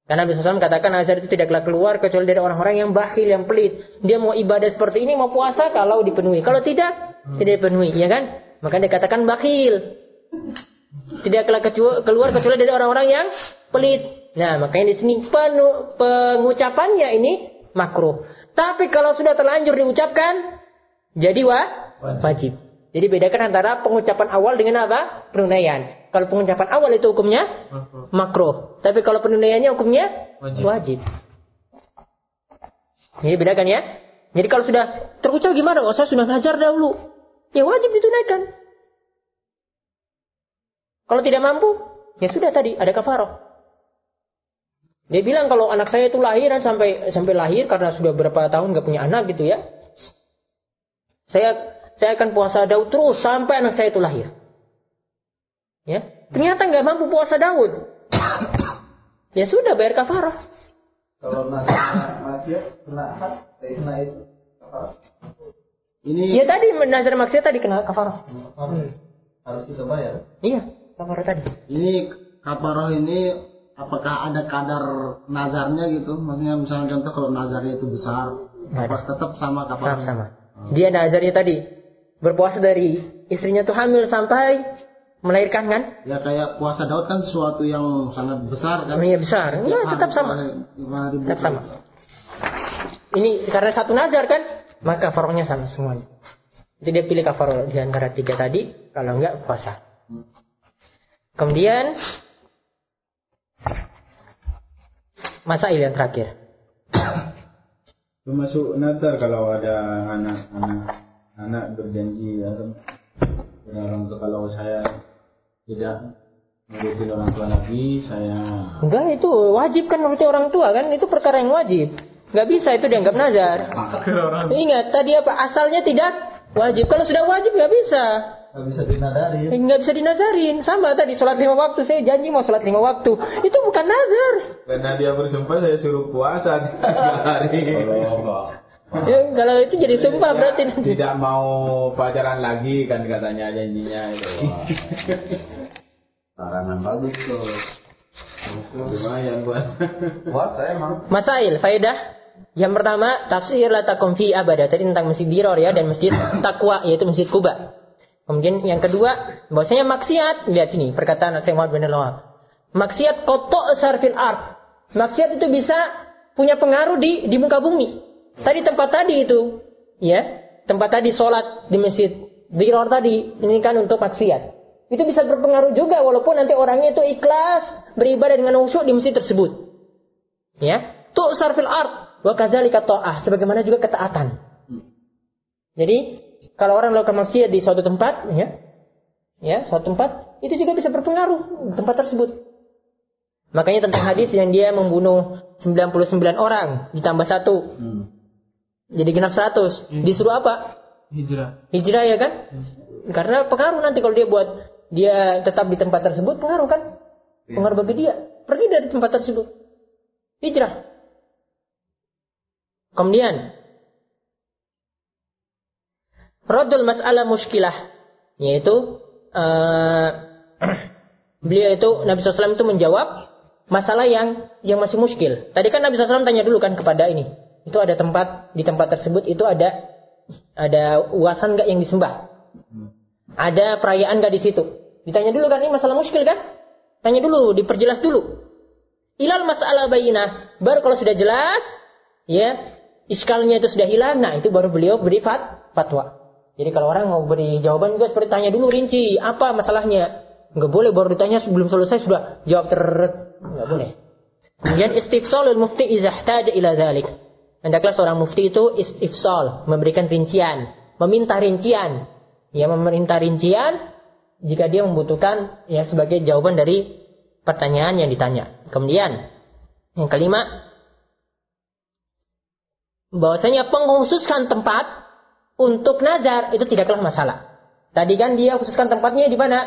[SPEAKER 1] Karena Nabi SAW katakan nazar itu tidaklah keluar kecuali dari orang-orang yang bakhil, yang pelit. Dia mau ibadah seperti ini, mau puasa kalau dipenuhi. Kalau tidak, tidak dipenuhi, ya kan? Maka dikatakan bakhil. Tidaklah kecu- keluar kecuali dari orang-orang yang pelit. Nah, makanya di sini pengucapannya ini makruh. Tapi kalau sudah terlanjur diucapkan, jadi wa, wajib. Jadi bedakan antara pengucapan awal dengan apa? Penunaian. Kalau pengucapan awal itu hukumnya
[SPEAKER 4] Makruh.
[SPEAKER 1] makruh. Tapi kalau penunaiannya hukumnya
[SPEAKER 4] Wajib.
[SPEAKER 1] wajib. Jadi bedakan ya. Jadi kalau sudah terucap gimana? Oh saya sudah nazar dahulu. Ya wajib ditunaikan. Kalau tidak mampu, ya sudah tadi ada kafaroh. Dia bilang kalau anak saya itu lahiran sampai sampai lahir karena sudah berapa tahun nggak punya anak gitu ya. Saya saya akan puasa Daud terus sampai anak saya itu lahir. Ya, ternyata nggak mampu puasa Daud. ya sudah bayar kafarah.
[SPEAKER 5] Kalau nazar maksiat kena eh, kena itu
[SPEAKER 3] Ini
[SPEAKER 1] Ya tadi nazar maksiat tadi kena kafarah.
[SPEAKER 5] Harus kita bayar.
[SPEAKER 1] Iya, kafarah tadi.
[SPEAKER 3] ini kaparoh ini apakah ada kadar nazarnya gitu? Maksudnya misalnya contoh kalau nazarnya itu besar, apa tetap sama
[SPEAKER 1] Sama
[SPEAKER 3] kaparoh?
[SPEAKER 1] sama. Dia nazarnya tadi berpuasa dari istrinya tuh hamil sampai melahirkan kan?
[SPEAKER 3] Ya kayak puasa Daud kan sesuatu yang sangat besar kan?
[SPEAKER 1] Iya besar. Iya
[SPEAKER 3] hari
[SPEAKER 1] tetap sama. Tetap sama. Ini karena satu nazar kan, maka kafarahnya sama semuanya. Jadi dia pilih kafarah di antara tiga tadi, kalau enggak puasa. Kemudian masail yang terakhir.
[SPEAKER 2] Termasuk nazar kalau ada anak-anak anak berjanji ya kan kepada orang tua kalau saya tidak mengikuti orang tua lagi saya
[SPEAKER 1] Enggak itu wajib kan menurut orang tua kan itu perkara yang wajib. Enggak bisa itu dianggap nazar. Ingat tadi apa asalnya tidak wajib. Kalau sudah wajib nggak bisa.
[SPEAKER 5] Nggak bisa dinadari.
[SPEAKER 1] Eh, nggak bisa dinazarin. Sama tadi sholat lima waktu saya janji mau sholat lima waktu. Itu bukan nazar.
[SPEAKER 2] karena dia bersumpah saya suruh puasa tiga hari
[SPEAKER 1] Ya, kalau itu jadi sumpah berarti
[SPEAKER 2] Tidak- tidak mau pacaran lagi kan katanya janjinya itu
[SPEAKER 5] Larangan bagus tuh.
[SPEAKER 2] lumayan buat
[SPEAKER 5] Puasa emang.
[SPEAKER 1] Masail, faedah. Yang pertama, tafsir la takum fi abada. Tadi tentang masjid Diror ya dan masjid Takwa yaitu masjid Kuba. Kemudian yang kedua, bahwasanya maksiat, lihat ini perkataan Syekh Muhammad bin Al Maksiat kotok sarfil art. Maksiat itu bisa punya pengaruh di di muka bumi. Tadi tempat tadi itu, ya, tempat tadi sholat di masjid Diror tadi, ini kan untuk maksiat. Itu bisa berpengaruh juga walaupun nanti orangnya itu ikhlas beribadah dengan khusyuk di masjid tersebut. Ya, tu'sar fil ard wa kadzalika ta'ah sebagaimana juga ketaatan. Jadi, kalau orang melakukan maksiat di suatu tempat, ya, ya, suatu tempat, itu juga bisa berpengaruh di tempat tersebut. Makanya tentang hadis yang dia membunuh 99 orang ditambah satu, jadi genap 100. Disuruh apa?
[SPEAKER 4] hijrah.
[SPEAKER 1] Hijrah ya kan? Karena pengaruh nanti kalau dia buat dia tetap di tempat tersebut pengaruh kan? Pengaruh bagi dia. Pergi dari tempat tersebut. Hijrah. Kemudian Radul mas'alah muskilah yaitu eh, beliau itu Nabi SAW itu menjawab masalah yang yang masih muskil. Tadi kan Nabi SAW tanya dulu kan kepada ini. Itu ada tempat di tempat tersebut itu ada ada uasan nggak yang disembah? Ada perayaan nggak di situ? Ditanya dulu kan ini masalah muskil kan? Tanya dulu, diperjelas dulu. Ilal masalah bayinah. Baru kalau sudah jelas, ya, iskalnya itu sudah hilang, nah itu baru beliau beri fat, fatwa. Jadi kalau orang mau beri jawaban juga seperti tanya dulu rinci, apa masalahnya? Nggak boleh baru ditanya sebelum selesai sudah jawab ter nggak boleh. Kemudian istifsalul mufti izahtada ila dhalik. Hendaklah seorang mufti itu istifsal, memberikan rincian, meminta rincian. Ya, meminta rincian jika dia membutuhkan ya sebagai jawaban dari pertanyaan yang ditanya. Kemudian yang kelima bahwasanya pengkhususkan tempat untuk nazar itu tidaklah masalah. Tadi kan dia khususkan tempatnya di mana?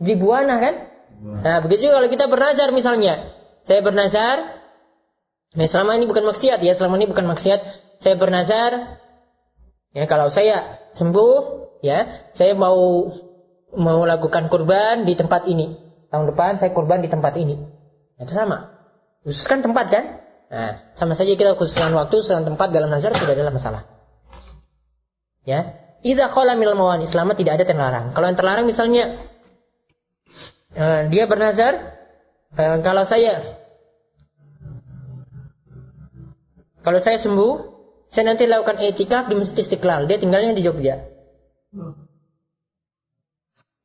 [SPEAKER 1] Di Buana kan? Nah, begitu juga kalau kita bernazar misalnya. Saya bernazar Nah, selama ini bukan maksiat ya, selama ini bukan maksiat. Saya bernazar ya kalau saya sembuh ya, saya mau mau lakukan kurban di tempat ini. Tahun depan saya kurban di tempat ini. Itu sama. Khususkan tempat kan? Nah, sama saja kita khususkan waktu, khususkan tempat dalam nazar tidak ada masalah. Ya. Idza qala minal mawani selama tidak ada terlarang. Kalau yang terlarang misalnya eh, dia bernazar eh, kalau saya kalau saya sembuh, saya nanti lakukan etikaf di Masjid Istiqlal. Dia tinggalnya di Jogja.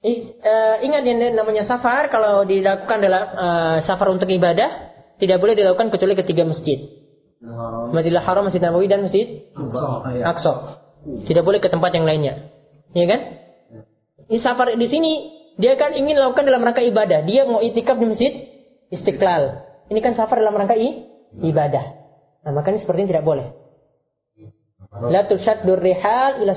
[SPEAKER 1] Eh, eh, ingat yang namanya safar kalau dilakukan dalam eh, safar untuk ibadah tidak boleh dilakukan kecuali ketiga masjid. Masjidil Haram, Masjid Nabawi dan Masjid Aqsa. Tidak boleh ke tempat yang lainnya. Iya kan? Ini safar di sini dia kan ingin lakukan dalam rangka ibadah. Dia mau itikaf di Masjid Istiqlal. Ini kan safar dalam rangka i- ibadah. Nah, makanya seperti ini tidak boleh. La tushaddur rihal ila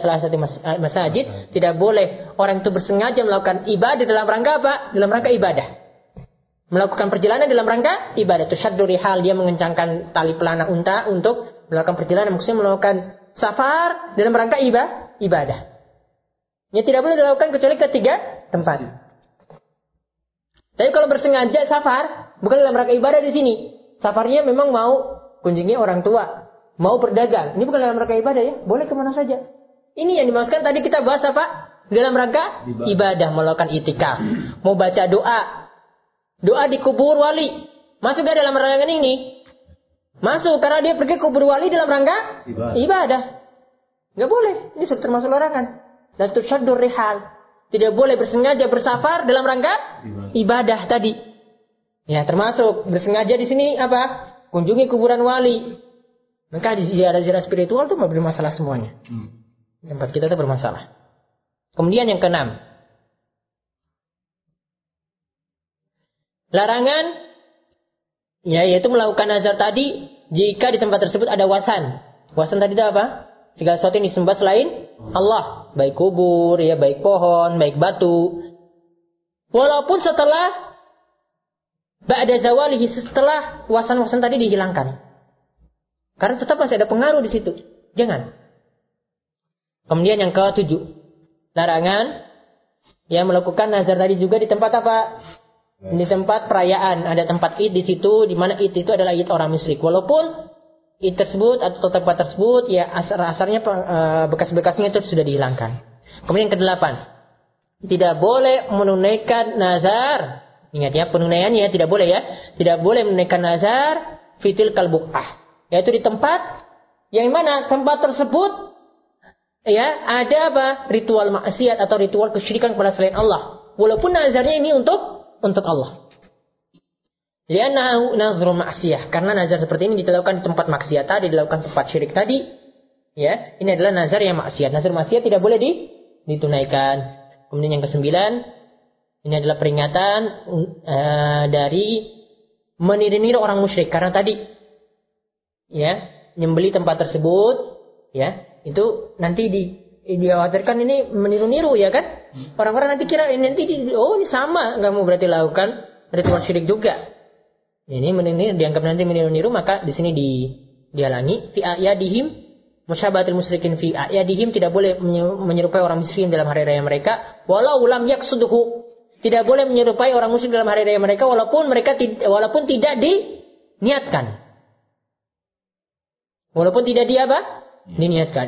[SPEAKER 1] salah satu eh, masajid. Tidak boleh orang itu bersengaja melakukan ibadah dalam rangka apa? Dalam rangka ibadah. Melakukan perjalanan dalam rangka ibadah. Tushaddur rihal dia mengencangkan tali pelana unta untuk Melakukan perjalanan maksudnya melakukan safar dalam rangka ibadah. ibadah. Ya tidak boleh dilakukan kecuali ketiga tempat. Tapi kalau bersengaja safar, bukan dalam rangka ibadah di sini. Safarnya memang mau kunjungi orang tua, mau berdagang. Ini bukan dalam rangka ibadah ya, boleh ke mana saja. Ini yang dimaksudkan tadi kita bahas apa? Dalam rangka ibadah, ibadah melakukan itikaf, mau baca doa, doa di kubur wali. Masuk gak dalam rangka ini? Masuk karena dia pergi kubur wali dalam rangka ibadah. ibadah. Gak boleh, ini sudah termasuk larangan. Dan tushaddur rihal. Tidak boleh bersengaja bersafar dalam rangka ibadah, ibadah tadi. Ya, termasuk bersengaja di sini apa? Kunjungi kuburan wali. Maka di ziarah-ziarah spiritual itu bermasalah semuanya. Hmm. Tempat kita itu bermasalah. Kemudian yang keenam. Larangan ya yaitu melakukan nazar tadi jika di tempat tersebut ada wasan. Wasan tadi itu apa? Segala sesuatu yang disembah selain Allah, baik kubur, ya baik pohon, baik batu. Walaupun setelah ba'da zawalihi setelah wasan-wasan tadi dihilangkan. Karena tetap masih ada pengaruh di situ. Jangan. Kemudian yang ketujuh, larangan yang melakukan nazar tadi juga di tempat apa? Di tempat perayaan, ada tempat id di situ, di mana id itu adalah id orang musyrik. Walaupun id tersebut atau tempat tersebut ya asar-asarnya eh, bekas-bekasnya itu sudah dihilangkan. Kemudian yang kedelapan, tidak boleh menunaikan nazar. Ingat ya, penunaiannya tidak boleh ya. Tidak boleh menunaikan nazar fitil kalbukah. Yaitu di tempat yang mana tempat tersebut ya ada apa ritual maksiat atau ritual kesyirikan kepada selain Allah walaupun nazarnya ini untuk untuk Allah Liannahu nazru maksiyah. Karena nazar seperti ini dilakukan di tempat maksiat tadi, dilakukan tempat syirik tadi. Ya, ini adalah nazar yang maksiat. Nazar maksiat tidak boleh di, ditunaikan. Kemudian yang kesembilan, ini adalah peringatan uh, dari meniru-niru orang musyrik. Karena tadi, ya, nyembeli tempat tersebut, ya, itu nanti di dikhawatirkan ini meniru-niru ya kan? Orang-orang nanti kira ini nanti di, oh ini sama nggak mau berarti lakukan ritual syirik juga. Ini meniru dianggap nanti meniru-niru maka di sini di dihalangi. Fi ayadihim musyabahatul musyrikin fi ayadihim tidak boleh menyerupai orang muslim dalam hari raya mereka. Walau ulam yaksuduhu tidak boleh menyerupai orang muslim dalam hari raya mereka walaupun mereka walaupun tidak diniatkan walaupun tidak di apa diniatkan.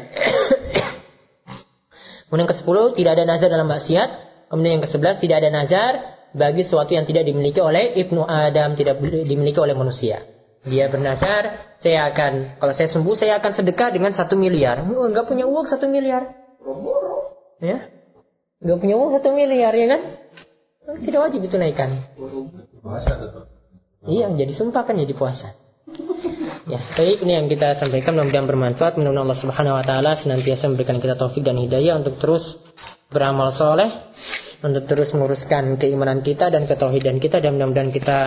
[SPEAKER 1] Kemudian ke sepuluh tidak ada nazar dalam maksiat. Kemudian yang ke sebelas tidak ada nazar bagi sesuatu yang tidak dimiliki oleh ibnu Adam, tidak dimiliki oleh manusia. Dia bernazar, saya akan kalau saya sembuh saya akan sedekah dengan satu miliar. Enggak punya uang satu miliar. Ya, enggak punya uang satu miliar ya kan? Tidak wajib ditunaikan. Iya, jadi sumpah kan jadi puasa. Ya, baik ini yang kita sampaikan mudah-mudahan bermanfaat. Mudah-mudahan Allah Subhanahu wa taala senantiasa memberikan kita taufik dan hidayah untuk terus beramal soleh, untuk terus menguruskan keimanan kita dan ketauhidan kita dan mudah-mudahan kita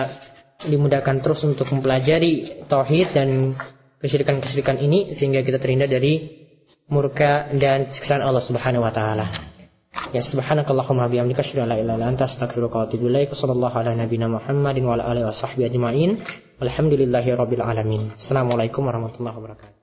[SPEAKER 1] dimudahkan terus untuk mempelajari tauhid dan kesyirikan-kesyirikan ini sehingga kita terhindar dari murka dan siksaan Allah Subhanahu wa taala. Ya subhanakallahumma bihamdika asyhadu an la ilaha illa anta astaghfiruka wa atubu ilaik. Sallallahu ala nabiyyina Muhammadin wa ala alihi washabbihi ajmain. Alhamdulillahi rabbil alamin. Assalamualaikum warahmatullahi wabarakatuh.